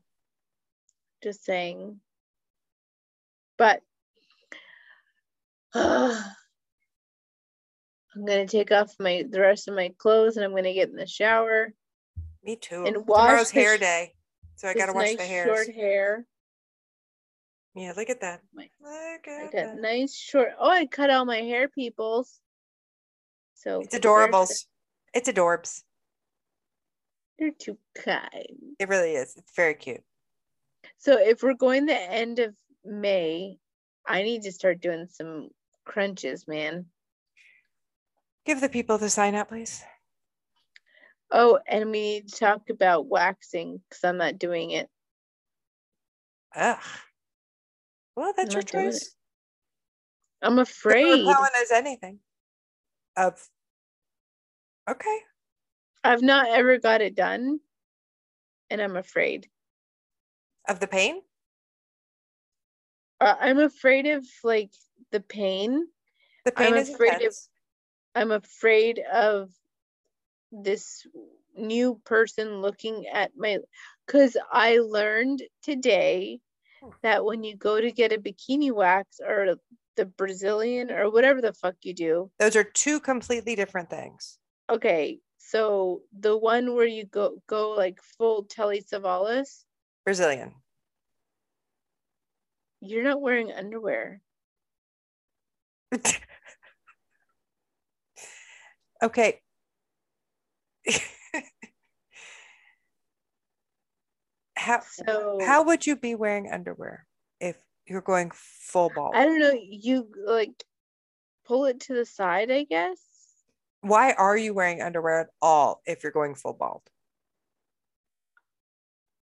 Just saying. But *sighs* I'm gonna take off my the rest of my clothes and I'm gonna get in the shower. Me too. And wash Tomorrow's hair day. So I gotta wash nice the hairs. short hair. Yeah, look at that. My- Look I at got that. nice short. Oh, I cut all my hair, peoples. So It's adorables. It's adorbs. They're too kind. It really is. It's very cute. So if we're going the end of May, I need to start doing some crunches, man. Give the people the sign up, please. Oh, and we need to talk about waxing because I'm not doing it. Ugh. Well, that's your doing it. choice. I'm afraid. Helen as anything. Of okay. I've not ever got it done, and I'm afraid. Of the pain? Uh, I'm afraid of like the pain. The pain I'm is afraid of- intense. I'm afraid of this new person looking at my Because I learned today that when you go to get a bikini wax or the Brazilian or whatever the fuck you do, Those are two completely different things. okay, so the one where you go go like full Telly Savalas, Brazilian. you're not wearing underwear. *laughs* okay. *laughs* how So how would you be wearing underwear if you're going full ball? I don't know, you like pull it to the side, I guess. Why are you wearing underwear at all if you're going full bald?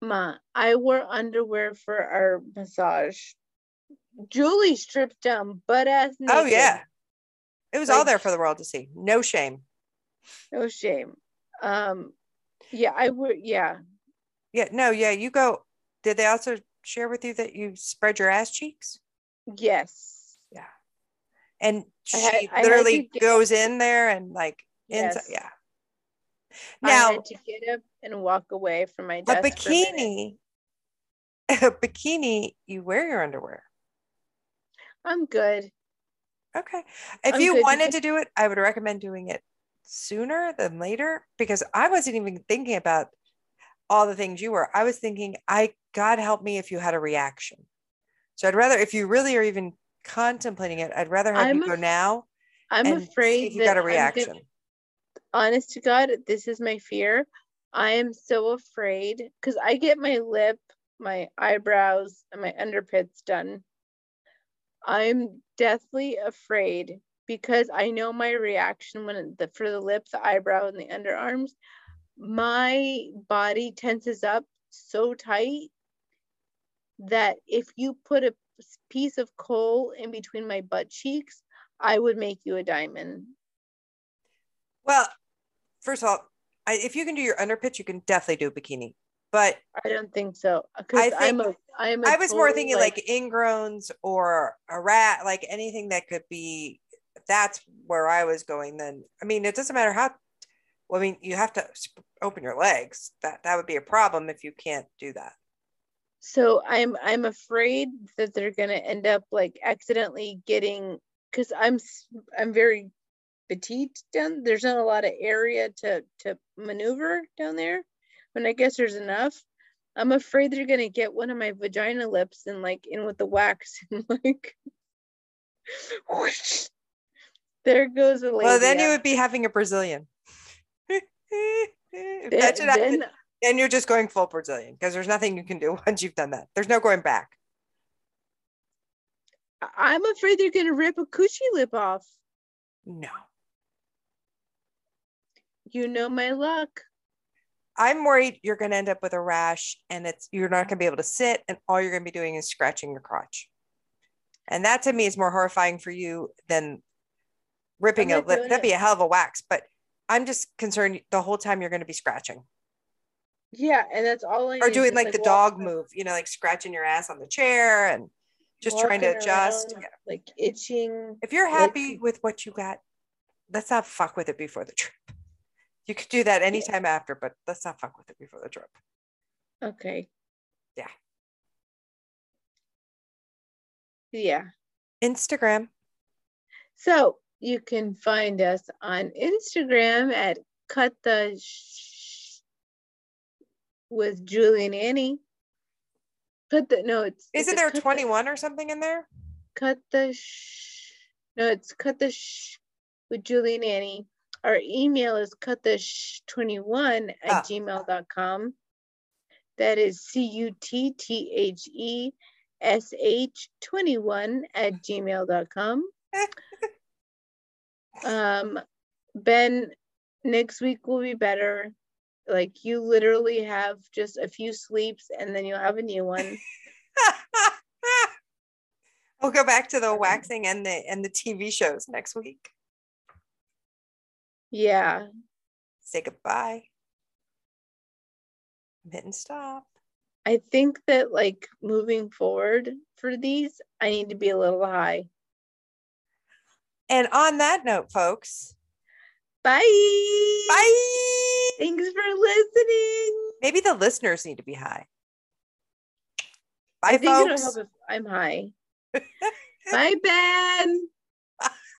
Ma, I wore underwear for our massage. Julie stripped down butt ass naked. Oh yeah. It was all there for the world to see. No shame. No shame. Um yeah, I would yeah. Yeah, no, yeah, you go. Did they also share with you that you spread your ass cheeks? Yes. And she I literally goes in there and like inside. Yes. Yeah. I Now had to get up and walk away from my a desk. a bikini, *laughs* a bikini, you wear your underwear. I'm good. Okay. If I'm you good wanted to do it, I would recommend doing it sooner than later because I wasn't even thinking about all the things you were. I was thinking, I God help me if you had a reaction. So I'd rather, if you really are even contemplating it, I'd rather have I'm you go af- now I'm afraid you got a reaction. honest to God, this is my fear. I am so afraid because I get my lip, my eyebrows, and my underpits done. I'm deathly afraid because I know my reaction when the for the lip, the eyebrow, and the underarms. My body tenses up so tight that if you put a piece of coal in between my butt cheeks, I would make you a diamond. Well, first of all, I, if you can do your underpitch, you can definitely do a bikini. But I don't think so. Uh, I'm a think- I'm a I was more thinking like, ingrowns or a rat, like anything that could be. That's where I was going. Then I mean, it doesn't matter how. Well, I mean, you have to open your legs. That that would be a problem if you can't do that. So I'm I'm afraid that they're gonna end up like accidentally getting because I'm i'm very petite down there's not a lot of area to to maneuver down there and I guess there's enough. I'm afraid they're gonna get one of my vagina lips and like in with the wax *laughs* and like whoosh, there goes the Well, then you would be having a Brazilian. *laughs* Then- That then and you're just going full Brazilian because there's nothing you can do *laughs* once you've done that. There's no going back. I'm afraid they're gonna rip a coochie lip off. No. You know my luck. I'm worried you're going to end up with a rash and it's you're not going to be able to sit and all you're going to be doing is scratching your crotch. And that to me is more horrifying for you than ripping a lip. That'd it. be a hell of a wax, but I'm just concerned the whole time you're going to be scratching Yeah, and that's all I or need, doing just, like the dog move, you know, like scratching your ass on the chair and just trying to adjust. around, like itching. If you're Like- happy with what you got, let's not fuck with it before the trip. *laughs* You could do that anytime after, but let's not fuck with it before the trip. Okay. Yeah. Yeah. Instagram. So you can find us on Instagram at cut the sh- with Julie and Annie. Cut the no, it's Isn't there cut the- 21 or something in there? cut the sh- no, it's cut the sh- with Julie and Annie. Our email is cut the sh 21 at Ah. gmail.com. That is C U T T H E S H 21 at gmail.com. *laughs* um, Ben, next week will be better. Like you literally have just a few sleeps and then you'll have a new one. *laughs* we'll go back to the um, waxing and the and the TV shows next week. Yeah. Say goodbye. I'm hitting stop. I think that like moving forward for these, I need to be a little high. And on that note, folks, Bye. bye. Thanks for listening. Maybe the listeners need to be high. I Bye, it'll folks. I'm high. *laughs* Bye, Ben.